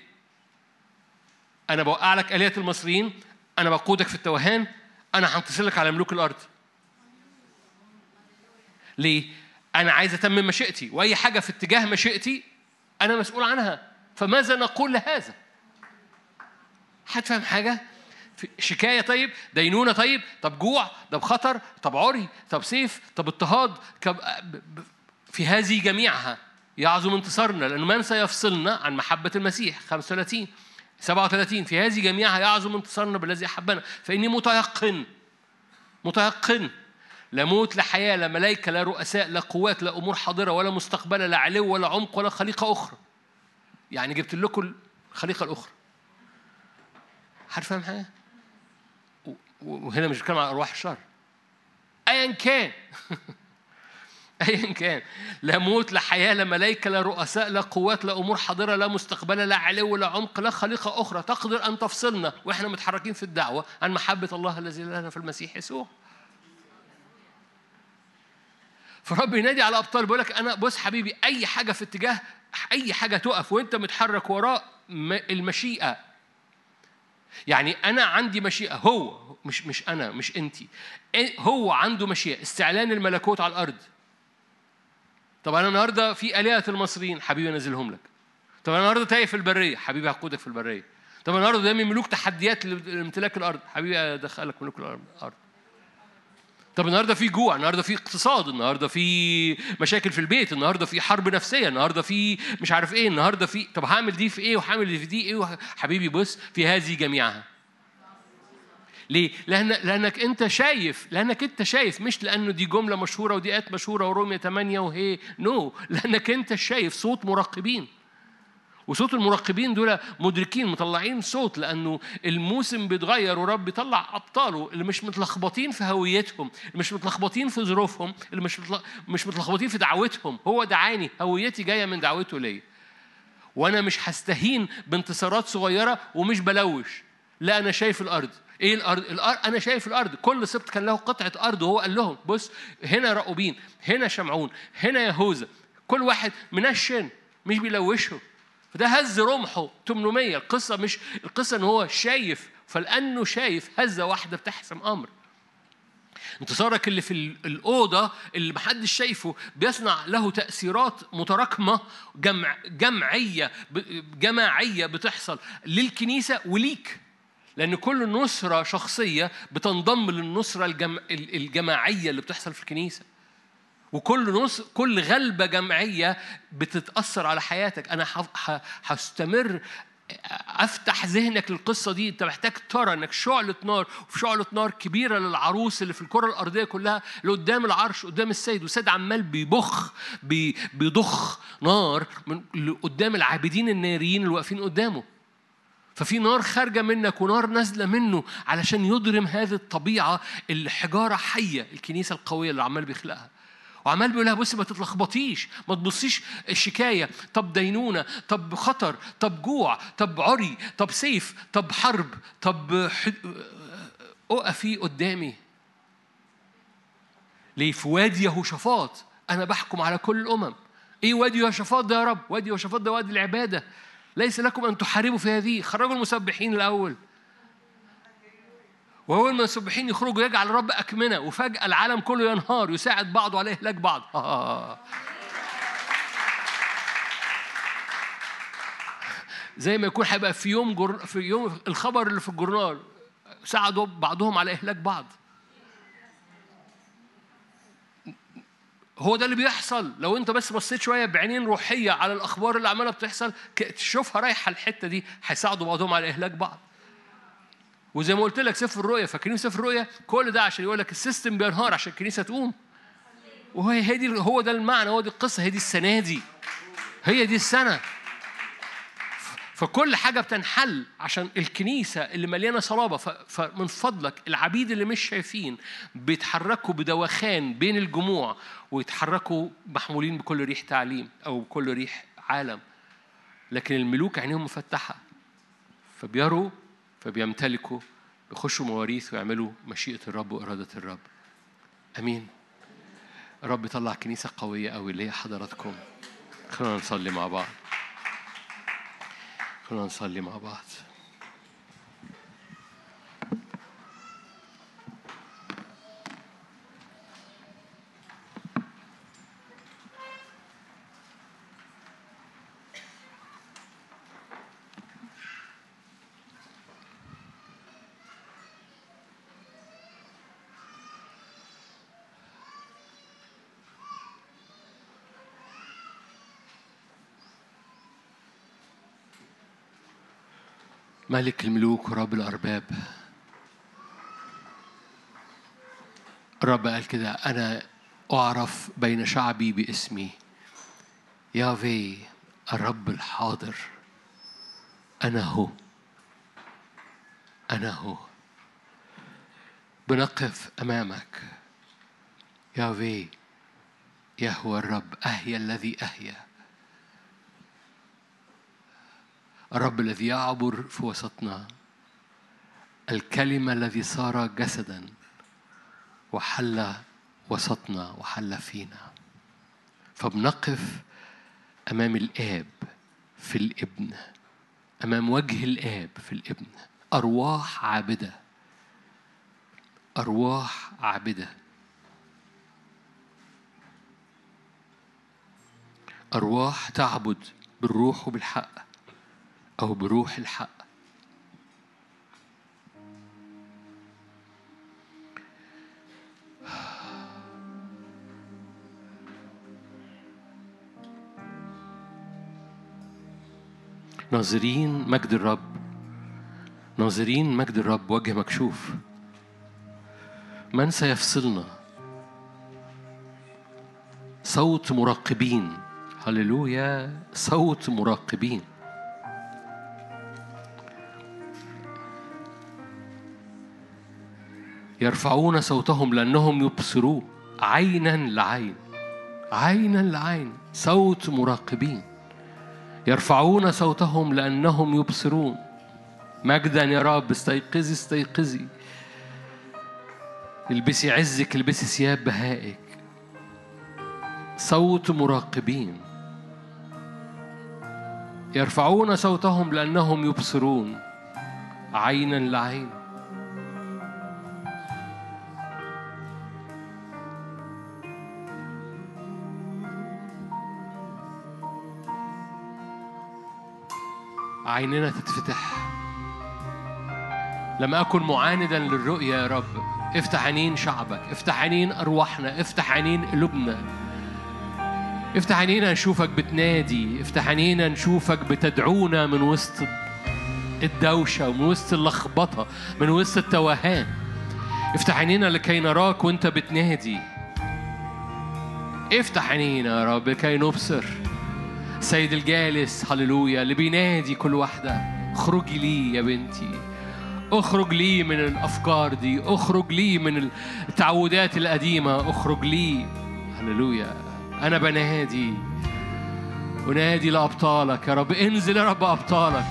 أنا بوقع لك الهه المصريين. أنا بقودك في التوهان. أنا هنتصل لك على ملوك الأرض. ليه؟ أنا عايز أتمم مشيئتي. وأي حاجة في اتجاه مشيئتي أنا مسؤول عنها. فماذا نقول لهذا؟ حد فاهم حاجة؟ شكاية طيب دينونة طيب طب جوع طب خطر طب عري طب سيف طب اضطهاد في هذه جميعها يعظم انتصارنا لأنه من سيفصلنا عن محبة المسيح؟ 35 37 في هذه جميعها يعظم انتصارنا بالذي أحبنا. فإني متيقن متيقن لا موت لا حياة لا ملائكة لا رؤساء لا قوات لا أمور حاضرة ولا مستقبلة لا علو ولا عمق ولا خليقة أخرى. يعني جبت لكم الخليقة الأخرى. حد فاهم حاجة؟ وهنا مش بتكلم على أرواح الشر. أيا كان. ايا كان. لا موت لا حياة لا ملائكة لا رؤساء لا قوات لا أمور حاضرة لا مستقبله لا علو لا عمق لا خليقة أخرى. تقدر أن تفصلنا. وإحنا متحركين في الدعوة عن محبة الله الذي لنا في المسيح يسوع. فرب ينادي على أبطال بيقول لك أنا بص حبيبي أي حاجة في اتجاه أي حاجة تقف وأنت متحرك وراء المشيئة يعني أنا عندي مشيئة هو مش مش أنا مش انت هو عنده مشيئة استعلان الملكوت على الأرض. طب أنا النهارده في آلهة المصريين حبيبي أنزلهم لك. طب أنا النهارده تايه في البرية حبيبي هقودك في البرية. طب النهارده قدامي ملوك تحديات لامتلاك الأرض حبيبي أدخلك ملوك الأرض. طب النهارده في جوع النهارده في اقتصاد النهارده في مشاكل في البيت النهارده في حرب نفسية النهارده في مش عارف إيه النهارده في طب هعمل دي في إيه وهعمل في دي إيه حبيبي بص في هذه جميعها ليه؟ لأن لأنك أنت شايف لأنك أنت شايف مش لأنه دي جملة مشهورة ودي آيات مشهورة ورومية 8 وهي نو no. لأنك أنت شايف صوت مراقبين وصوت المراقبين دول مدركين مطلعين صوت لأنه الموسم بيتغير ورب بيطلع أبطاله اللي مش متلخبطين في هويتهم اللي مش متلخبطين في ظروفهم اللي مش مش متلخبطين في دعوتهم. هو دعاني هويتي جاية من دعوته ليا. وأنا مش هستهين بانتصارات صغيرة ومش بلوش. لا أنا شايف الأرض. إيه الأرض؟ الأرض أنا شايف الأرض. كل سبط كان له قطعة أرض وهو قال لهم بص هنا رأوبين هنا شمعون هنا يهوذا. كل واحد منشن مش بيلوشه. فده هز رمحه 800 القصة مش القصة إن هو شايف فلأنه شايف هزة واحدة بتحسم أمر. انتصارك اللي في الأوضة اللي محدش شايفه بيصنع له تأثيرات متراكمة جمع جمعية جماعية بتحصل للكنيسة وليك. لأن كل نصرة شخصية بتنضم للنصرة الجم... الجماعية اللي بتحصل في الكنيسة. وكل نص كل غلبة جمعية بتتأثر على حياتك. أنا هستمر أفتح ذهنك للقصة دي. أنت محتاج ترى إنك شعلة نار وفي شعلة نار كبيرة للعروس اللي في الكرة الأرضية كلها اللي قدام العرش قدام السيد. والسيد عمال بيبخ بيضخ نار من قدام العابدين الناريين اللي واقفين قدامه. ففي نار خارجة منك ونار نازلة منه علشان يضرم هذه الطبيعة اللي حجارة حية الكنيسة القوية اللي عمال بيخلقها. وعمال بيقول لها بصي ما تتلخبطيش ما تبصيش الشكاية. طب دينونة طب خطر طب جوع طب عري طب سيف طب حرب طب. اقفي قدامي. ليه؟ في وادي يهوشافاط. أنا بحكم على كل الأمم. إيه وادي يهوشافاط ده يا رب؟ وادي يهوشافاط ده وادي العبادة. ليس لكم أن تحاربوا في هذه. خرجوا المسبحين الأول. ما المسبحين يخرجوا يجعل الرب أكمنة وفجأة العالم كله ينهار يساعد بعضه على إهلاك بعض. زي ما يكون هيبقى في يوم جر... في يوم الخبر اللي في الجورنال ساعدوا بعضهم على إهلاك بعض. هو ده اللي بيحصل. لو انت بس بصيت شوية بعينين روحية على الأخبار اللي عمالة بتحصل تشوفها رايحة الحتة دي هيساعدوا بعضهم على إهلاك بعض. وزي ما قلت لك سفر الرؤيا فاكرين سفر الرؤيا كل ده عشان يقول لك السيستم بينهار عشان الكنيسة تقوم. وهي هي دي هو ده المعنى هو دي القصة هي دي السنة دي. هي دي السنة. فكل حاجة بتنحل عشان الكنيسة اللي مليانة صلابة. فمن فضلك العبيد اللي مش شايفين بيتحركوا بدوخان بين الجموع ويتحركوا محمولين بكل ريح تعليم أو بكل ريح عالم. لكن الملوك عينيهم مفتحة. فبيروا فبيمتلكوا بيخشوا مواريث ويعملوا مشيئة الرب وإرادة الرب. أمين. رب طلع كنيسة قوية قوي اللي هي حضراتكم. خلونا نصلي مع بعض. خلونا نصلي مع بعض. ملك الملوك ورب الأرباب. الرب قال كده أنا أعرف بين شعبي باسمي. يافي الرب الحاضر. أنا هو. أنا هو. بنقف أمامك. يافي يهوى الرب أهيا الذي أهيا. الرب الذي يعبر في وسطنا. الكلمة الذي صار جسدا وحل وسطنا وحل فينا. فبنقف أمام الآب في الإبن أمام وجه الآب في الإبن. أرواح عابدة أرواح عابدة. أرواح تعبد بالروح وبالحق. أو بروح الحق. ناظرين مجد الرب. ناظرين مجد الرب وجه مكشوف. من سيفصلنا؟ صوت مراقبين. هللويا صوت مراقبين. يرفعون صوتهم لأنهم يبصرون. عينا لعين عينا لعين صوت مراقبين. يرفعون صوتهم لأنهم يبصرون. مجدا يا رب استيقظي استيقظي. البسي عزك البسي ثياب بهائك. صوت مراقبين. يرفعون صوتهم لأنهم يبصرون. عينا لعين. عيننا تتفتح. لم أكن معاندا للرؤية يا رب. افتح عينين شعبك افتح عينين أرواحنا افتح عينين قلوبنا. افتح عينينا نشوفك بتنادي افتح عينينا نشوفك بتدعونا من وسط الدوشة ومن وسط اللخبطة من وسط التوهان. افتح عينينا لكي نراك وانت بتنادي. افتح عينينا يا رب لكي نبصر. سيد الجالس هللويا اللي بينادي كل واحدة اخرجي لي يا بنتي. اخرج لي من الأفكار دي اخرج لي من التعودات القديمة اخرج لي. هللويا. أنا بنادي ونادي لأبطالك يا رب. انزل يا رب أبطالك.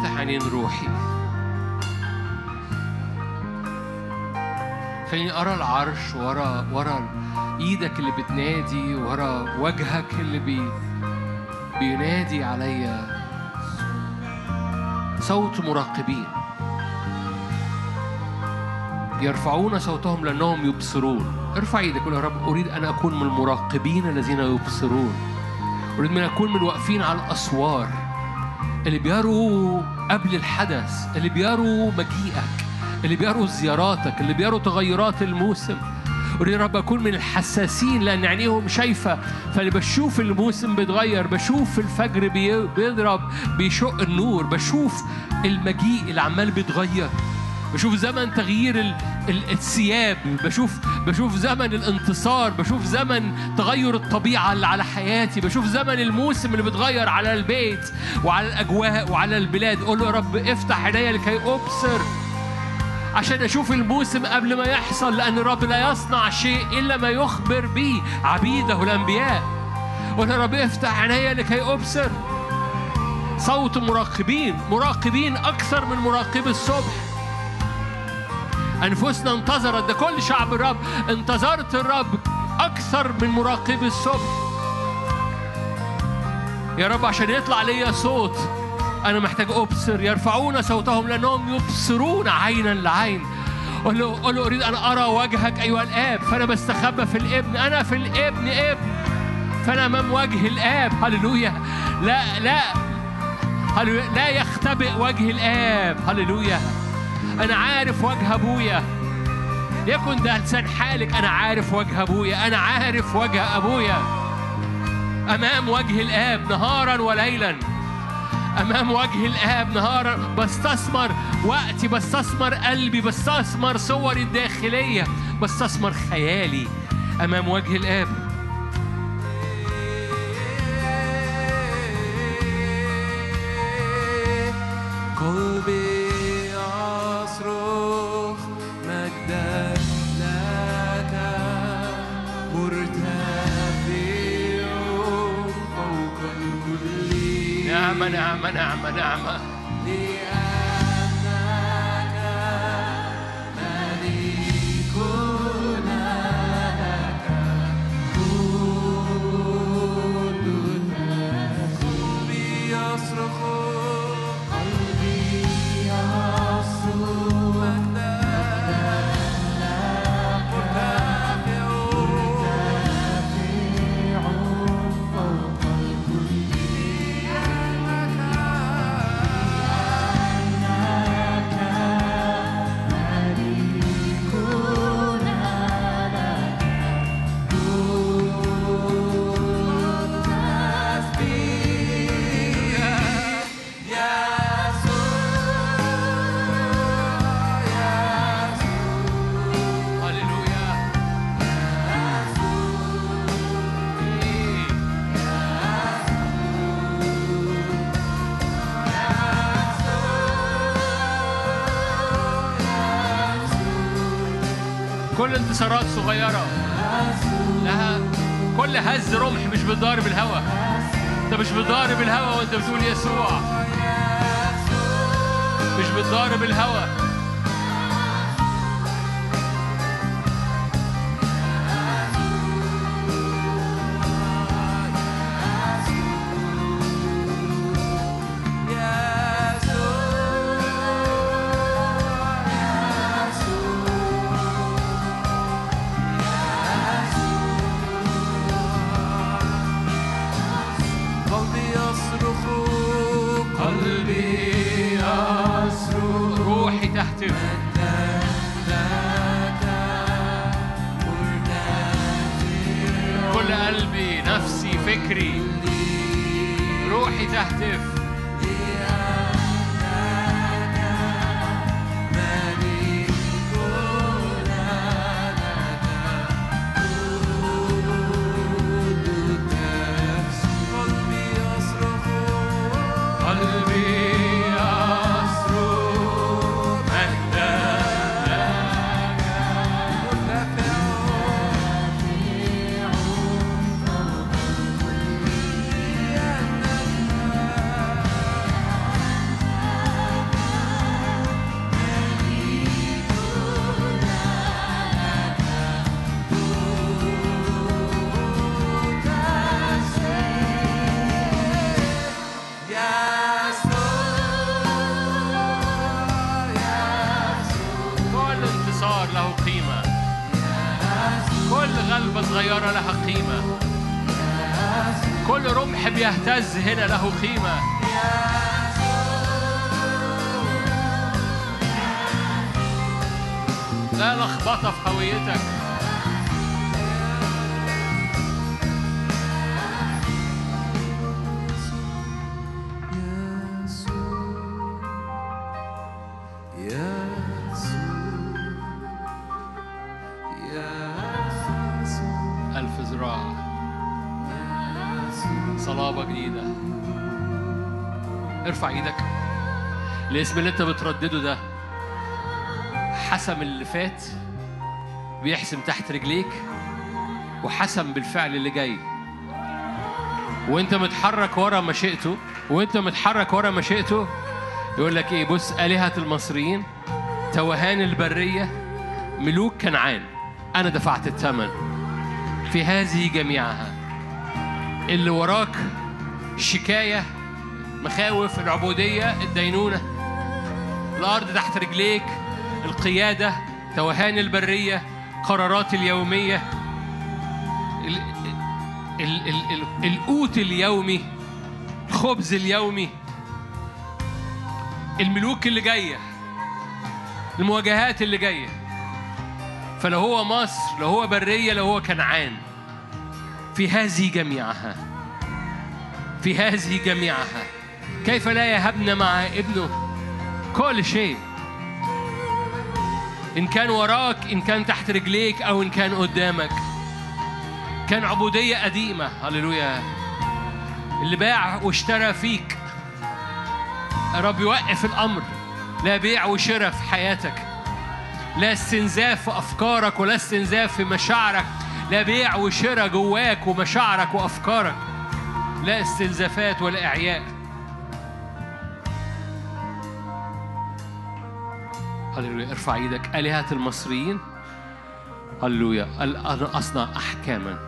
أفتح عينين روحي. خليني أرى العرش ورا ورا إيدك اللي بتنادي ورا وجهك اللي بي بينادي عليا. صوت مراقبين. يرفعون صوتهم لأنهم يبصرون. ارفع إيدك قول يا رب أريد أن أكون من المراقبين الذين يبصرون. أريد أن أكون من الواقفين على الأسوار. اللي بيروا قبل الحدث اللي بيروا مجيئك اللي بيروا زياراتك اللي بيروا تغيرات الموسم. يا رب أكون من الحساسين لأن عينيهم شايفة فاللي بشوف الموسم بيتغير بشوف الفجر بي- بيضرب بيشق النور بشوف المجيء اللي عمال بيتغير. بشوف زمن تغيير ال- ال- الثياب بشوف بشوف زمن الانتصار بشوف زمن تغير الطبيعة اللي على حياتي بشوف زمن الموسم اللي بيتغير على البيت وعلى الأجواء وعلى البلاد. قول يا رب افتح عينيا لكي أبصر عشان أشوف الموسم قبل ما يحصل لأن الرب لا يصنع شيء إلا ما يخبر به عبيده الأنبياء. قول يا رب افتح عينيا لكي أبصر. صوت مراقبين مراقبين أكثر من مراقب الصبح. أنفسنا انتظرت ده كل شعب الرب انتظرت الرب أكثر من مراقب الصبح. يا رب عشان يطلع ليا صوت أنا محتاج أبصر. يرفعون صوتهم لأنهم يبصرون عينا لعين. قل له قل له أريد أن أرى وجهك أيها الآب. فأنا بستخبى في الإبن. أنا في الإبن إبن. فأنا أمام وجه الآب. هللويا. لا لا. لا يختبئ وجه الآب. هللويا. أنا عارف وجه أبويا. يكن ده لسان حالك أنا عارف وجه أبويا. أنا عارف وجه أبويا. أمام وجه الآب نهارا وليلا. أمام وجه الآب نهارا. بستثمر وقتي بستثمر قلبي بستثمر صوري الداخلية بستثمر خيالي أمام وجه الآب. نعمة نعمة نعمة نعمة كل انتصارات صغيرة. لها كل هز رمح مش بتضارب الهوا. انت مش بتضارب الهوا وانت بتقول يسوع. مش بتضارب الهوا. الاسم اللي انت بتردده ده حسم اللي فات بيحسم تحت رجليك وحسم بالفعل اللي جاي. وانت متحرك ورا مشيئته وانت متحرك ورا مشيئته يقول لك إيه بص آلهة المصريين توهان البرية ملوك كنعان. أنا دفعت الثمن في هذه جميعها. اللي وراك شكاية مخاوف العبودية الدينونة. الأرض تحت رجليك القيادة توهان البرية قرارات اليومية ال ال ال ال القوت اليومي الخبز اليومي الملوك اللي جاية المواجهات اللي جاية. فلو هو مصر لو هو برية لو هو كنعان. في هذه جميعها في هذه جميعها كيف لا يهبنا مع ابنه؟ كل شيء. إن كان وراك إن كان تحت رجليك أو إن كان قدامك. كان عبودية قديمة. هللويا. اللي باع واشترى فيك. رب يوقف الأمر. لا بيع وشراء في حياتك. لا استنزاف في أفكارك ولا استنزاف في مشاعرك. لا بيع وشراء جواك ومشاعرك وأفكارك. لا استنزافات ولا إعياء. هللويا ارفع إيدك آلهة المصريين. هللويا قال أنا أصنع أحكاما.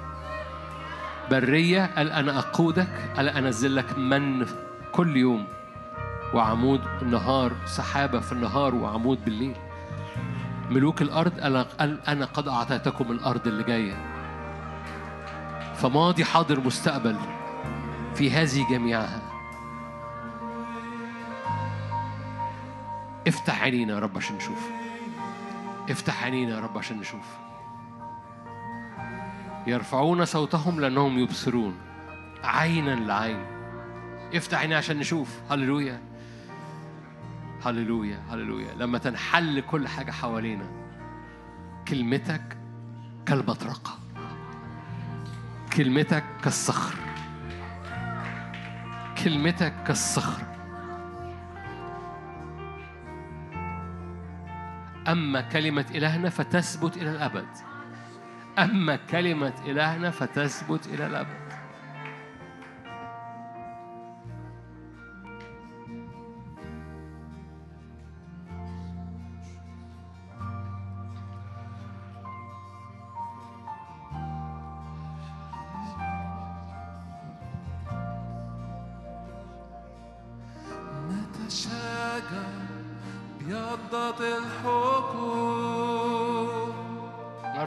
برية. قال أنا أقودك؟ قال أنزل لك من كل يوم وعمود النهار سحابة في النهار وعمود بالليل. ملوك الأرض. قال أنا قد أعطيتكم الأرض اللي جاية؟ فماضي حاضر مستقبل في هذه جميعها. افتح عينينا يا رب عشان نشوف. افتح عينينا يا رب عشان نشوف. يرفعون صوتهم لأنهم يبصرون. عينا لعين. افتح عينينا عشان نشوف. هللويا. هللويا هللويا. لما تنحل كل حاجة حوالينا كلمتك كالبطرقة كلمتك كالصخر. كلمتك كالصخر. أما كلمة إلهنا فتثبت إلى الأبد. أما كلمة إلهنا فتثبت إلى الأبد.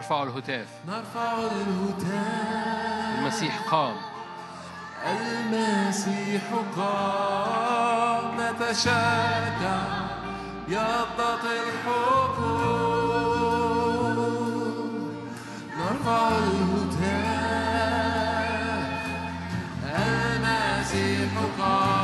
نرفع الهتاف. نرفع الهتاف. المسيح قام. المسيح قام. نتشجع يضت الحقول نرفع الهتاف. المسيح قام.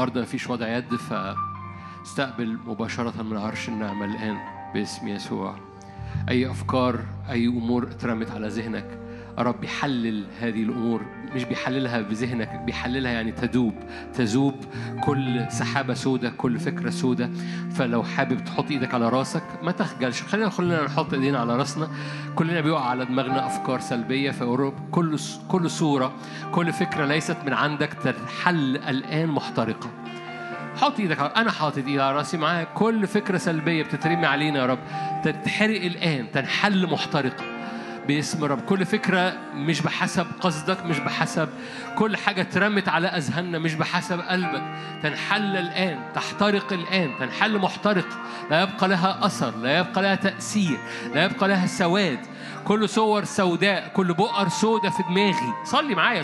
النهارده مفيش وضع يد فاستقبل مباشرة من عرش النعمة الآن باسم يسوع. أي أفكار أي أمور اترمت على ذهنك رب بيحلل هذه الأمور مش بيحللها بذهنك بيحللها يعني تذوب تذوب كل سحابة سودة كل فكرة سودة. فلو حابب تحط إيدك على راسك ما تخجلش خلينا كلنا نحط إيدينا على راسنا. كلنا بيقع على دماغنا أفكار سلبية فأوروب كل كل صورة كل فكرة ليست من عندك تنحل الآن محترقة. حط إيدك أنا حاطط إيدي على راسي معاك. كل فكرة سلبية بتترمي علينا يا رب تتحرق الآن تنحل محترقة. باسم رب كل فكرة مش بحسب قصدك مش بحسب كل حاجة اترمت على أذهاننا مش بحسب قلبك. تنحل الآن تحترق الآن تنحل محترق. لا يبقى لها أثر لا يبقى لها تأثير لا يبقى لها سواد. كل صور سوداء كل بؤر سوداء في دماغي. صلي معايا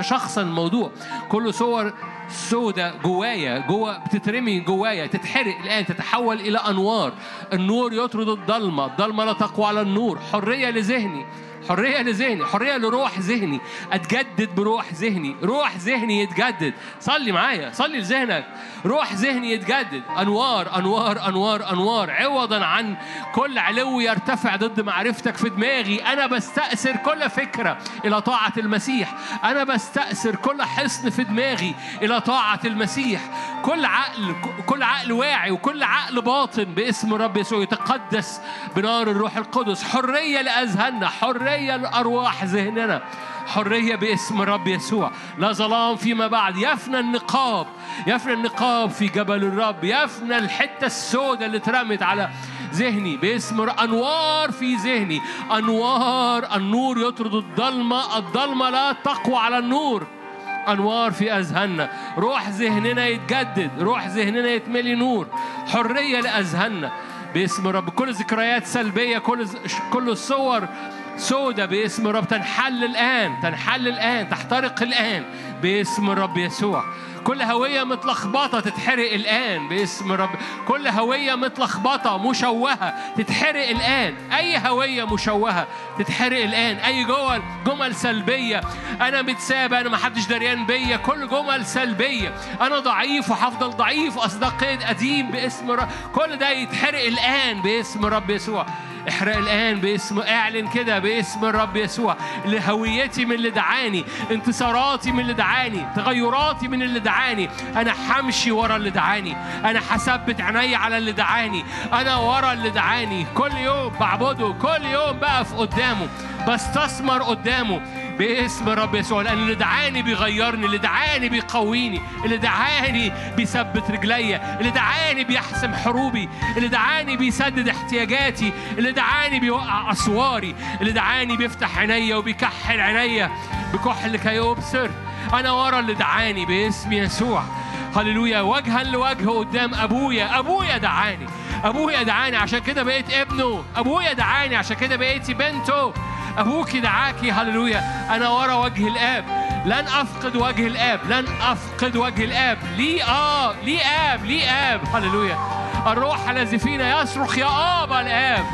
شخصا الموضوع. كل صور سوداء جوايا جوا بتترمي جوايا تتحرق الآن تتحول إلى أنوار. النور يطرد الضلمة الضلمة لا تقوى على النور. حرية لذهني. حرية لذهني حرية لروح ذهني. أتجدد بروح ذهني. روح ذهني يتجدد. صلي معايا صلي لذهنك. روح ذهني يتجدد. أنوار أنوار أنوار أنوار. عوضا عن كل علو يرتفع ضد معرفتك في دماغي. أنا بستأثر كل فكرة إلى طاعة المسيح. أنا بستأثر كل حصن في دماغي إلى طاعة المسيح. كل عقل كل عقل واعي وكل عقل باطن باسم رب يسوع يتقدس بنار الروح القدس. حرية لأذهاننا حرية لأرواح ذهننا. حرية باسم رب يسوع. لا ظلام فيما بعد. يفنى النقاب. يفنى النقاب في جبل الرب. يفنى الحتة السوداء اللي اترمت على ذهني. باسم أنوار في ذهني. أنوار النور يطرد الضلمة الضلمة لا تقوى على النور. أنوار في أذهاننا. روح ذهننا يتجدد. روح ذهننا يتملي نور. حرية لأذهاننا. باسم رب كل ذكريات سلبية كل كل الصور سودة باسم رب تنحل الآن تنحل الآن تحترق الآن باسم الرب يسوع. كل هوية متلخبطة تتحرق الآن باسم رب كل هوية متلخبطة مشوهة تتحرق الآن. أي هوية مشوهة تتحرق الآن؟ أي جمل جمل سلبية. أنا متساب أنا ما حدش دريان بيا. كل جمل سلبية. أنا ضعيف وهفضل ضعيف قيد قديم باسم رب كل ده يتحرق الآن باسم رب يسوع. احرق الآن باسم أعلن كده باسم الرب يسوع لهويتي من اللي دعاني انتصاراتي من اللي دعاني تغيراتي من اللي دعاني. أنا همشي ورا اللي دعاني أنا هثبت عيني على اللي دعاني أنا ورا اللي دعاني. كل يوم بعبده كل يوم بقف قدامه بستثمر قدامه. باسم الرب يسوع لأن اللي دعاني بيغيرني اللي دعاني بيقويني اللي دعاني بيثبت رجليا اللي دعاني بيحسم حروبي اللي دعاني بيسدد احتياجاتي اللي دعاني بيوقع أسواري اللي دعاني بيفتح عينيا وبيكحل عينيا. بكحل كي أبصر أنا ورا اللي دعاني باسم يسوع. هللويا وجها لوجه قدام أبويا أبويا دعاني أبويا دعاني عشان كده بقيت ابنه أبويا دعاني عشان كده بقيتي بنته. أبوكي دعاكي هللويا. أنا ورا وجه الآب. لن أفقد وجه الآب. لن أفقد وجه الآب. لي آه لي آب لي آب. هللويا. الروح الذي فينا يصرخ يا آبا الآب.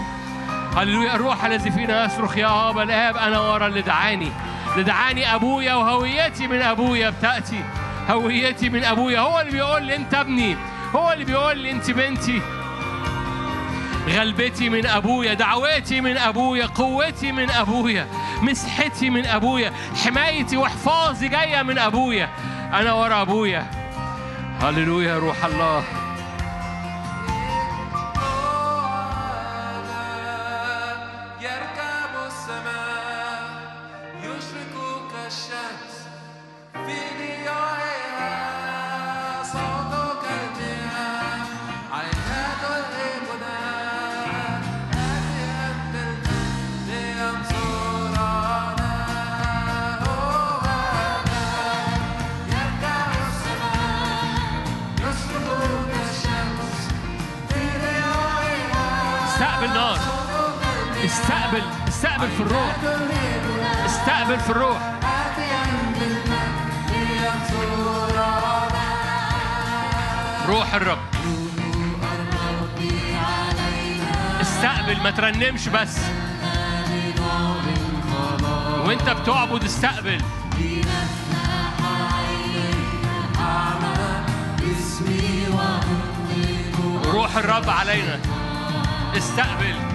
هللويا. الروح الذي فينا يصرخ يا آبا الآب. أنا ورا اللي دعاني. اللي دعاني أبويا وهويتي من أبويا بتأتي. هويتي من أبويا. هو اللي بيقول لي أنت ابني. هو اللي بيقول لي أنت بنتي. غلبتي من أبويا دعواتي من أبويا قوتي من أبويا مسحتي من أبويا حمايتي وحفاظي جاية من أبويا. أنا ورا أبويا. هللويا روح الله. الروح. استقبل في الروح. روح الرب. استقبل ما ترنمش بس. وانت بتعبد استقبل. روح الرب علينا. استقبل.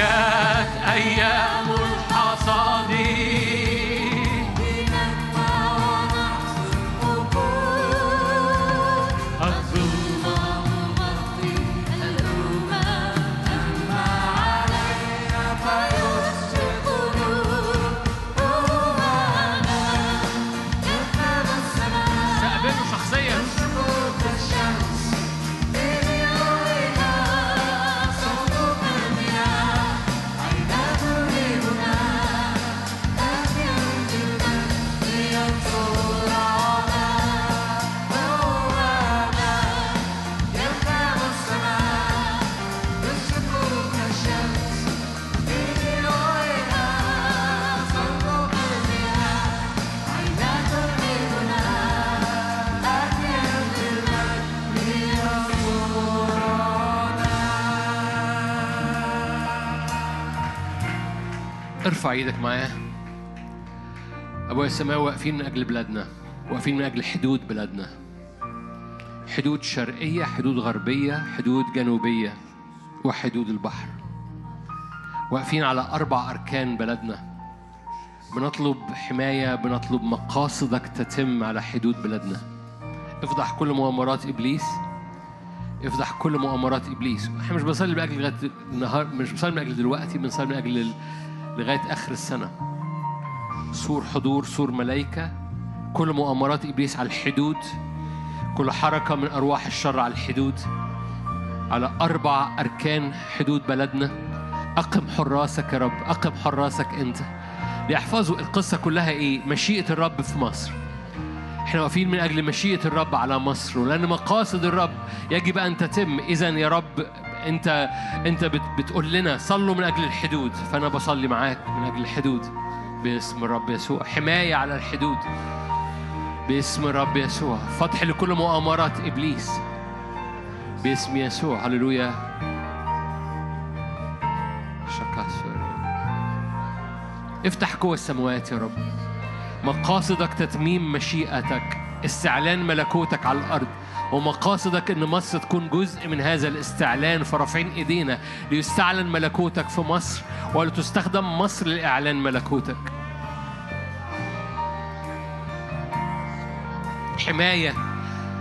جاءت أيام الحصاد. ارفع إيدك معايا؟ ابويا السماوي واقفين من أجل بلادنا واقفين من أجل حدود بلادنا. حدود شرقية حدود غربية حدود جنوبية وحدود البحر. واقفين على أربع أركان بلدنا بنطلب حماية بنطلب مقاصدك تتم على حدود بلادنا. افضح كل مؤامرات إبليس. افضح كل مؤامرات إبليس. إحنا مش بنصلي من أجل النهار مش بنصلي من أجل دلوقتي بنصلي من أجل ال- لغاية آخر السنة. سور حضور سور ملائكة كل مؤامرات إبليس على الحدود كل حركة من أرواح الشر على الحدود. على أربع أركان حدود بلدنا. أقم حراسك يا رب أقم حراسك أنت. ليحفظوا القصة كلها إيه؟ مشيئة الرب في مصر. إحنا واقفين من أجل مشيئة الرب على مصر ولأن مقاصد الرب يجب أن تتم. اذا يا رب انت انت بت بتقول لنا صلوا من أجل الحدود فأنا بصلي معاك من أجل الحدود باسم الرب يسوع. حماية على الحدود باسم الرب يسوع. فتح لكل مؤامرات إبليس باسم يسوع. هللويا. افتح قوى السماوات يا رب. مقاصدك تتميم مشيئتك. استعلان ملكوتك على الأرض. ومقاصدك إن مصر تكون جزء من هذا الاستعلان فرافعين إيدينا ليستعلن ملكوتك في مصر ولتستخدم مصر لإعلان ملكوتك. حماية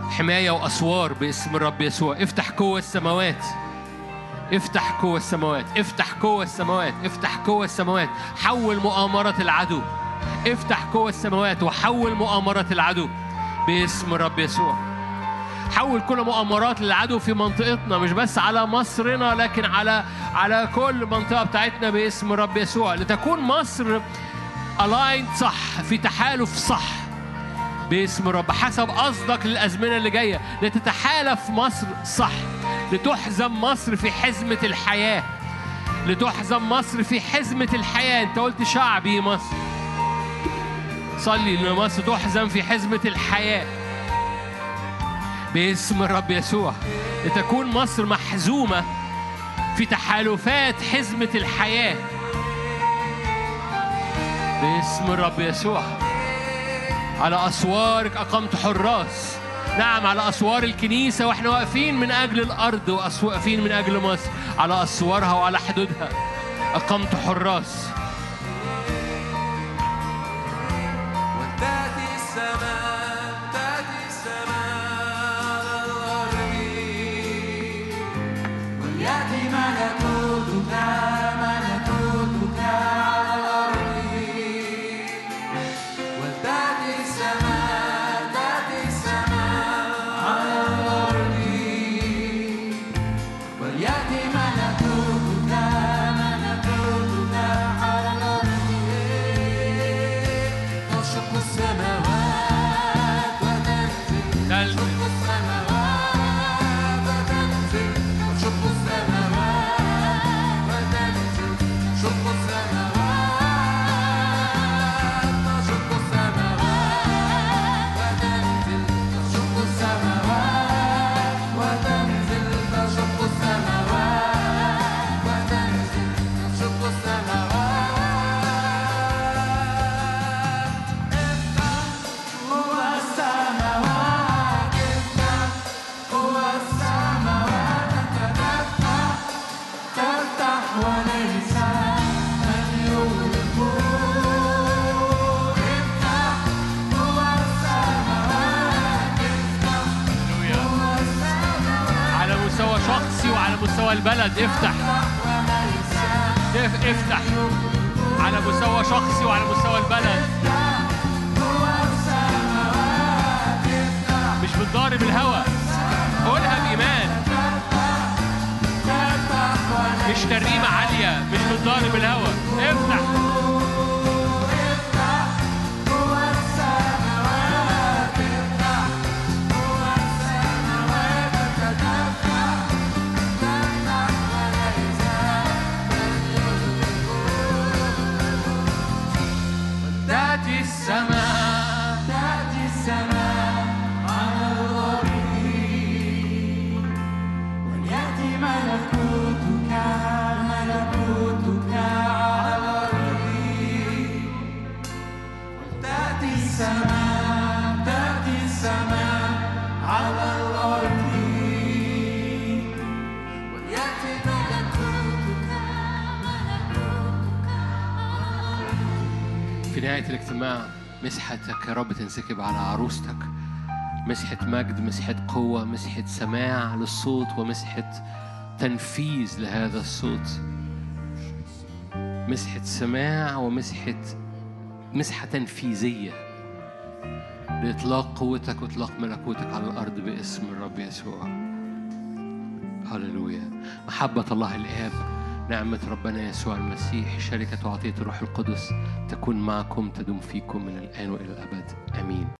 حماية وأسوار باسم الرب يسوع. افتح قوة السماوات. افتح قوة السماوات. افتح قوة السماوات. افتح قوة السماوات. حول مؤامرة العدو. افتح قوة السماوات وحول مؤامرة العدو باسم الرب يسوع. حول كل مؤامرات العدو في منطقتنا مش بس على مصرنا لكن على على كل منطقة بتاعتنا باسم الرب يسوع. لتكون مصر الايند صح في تحالف صح باسم الرب حسب قصدك للأزمنة اللي جاية. لتتحالف مصر صح لتحزم مصر في حزمة الحياة. لتحزم مصر في حزمة الحياة. أنت قلت شعبي مصر. صلي إن مصر تحزم في حزمة الحياة. باسم الرب يسوع. لتكون مصر محزومة في تحالفات حزمة الحياة. باسم الرب يسوع. على أسوارك أقمت حراس. نعم على أسوار الكنيسة وإحنا واقفين من أجل الأرض واقفين من أجل مصر. على أسوارها وعلى حدودها أقمت حراس. مستوى البلد. افتح. اف- افتح. على مستوى شخصي وعلى مستوى البلد. مش بتضارب الهوى قولها بإيمان. مش ترنيمة عالية. مش بتضارب الهوى افتح. الاجتماع مسحتك يا رب تنسكب على عروستك. مسحة مجد مسحة قوة مسحة سماع للصوت ومسحة تنفيذ لهذا الصوت. مسحة سماع ومسحة مسحة تنفيذية. لإطلاق قوتك وإطلاق ملكوتك على الأرض باسم الرب يسوع. هللويا. محبة الله الآب. نعمة ربنا يسوع المسيح شركة وعطية الروح القدس تكون معكم تدوم فيكم من الآن وإلى الأبد. آمين.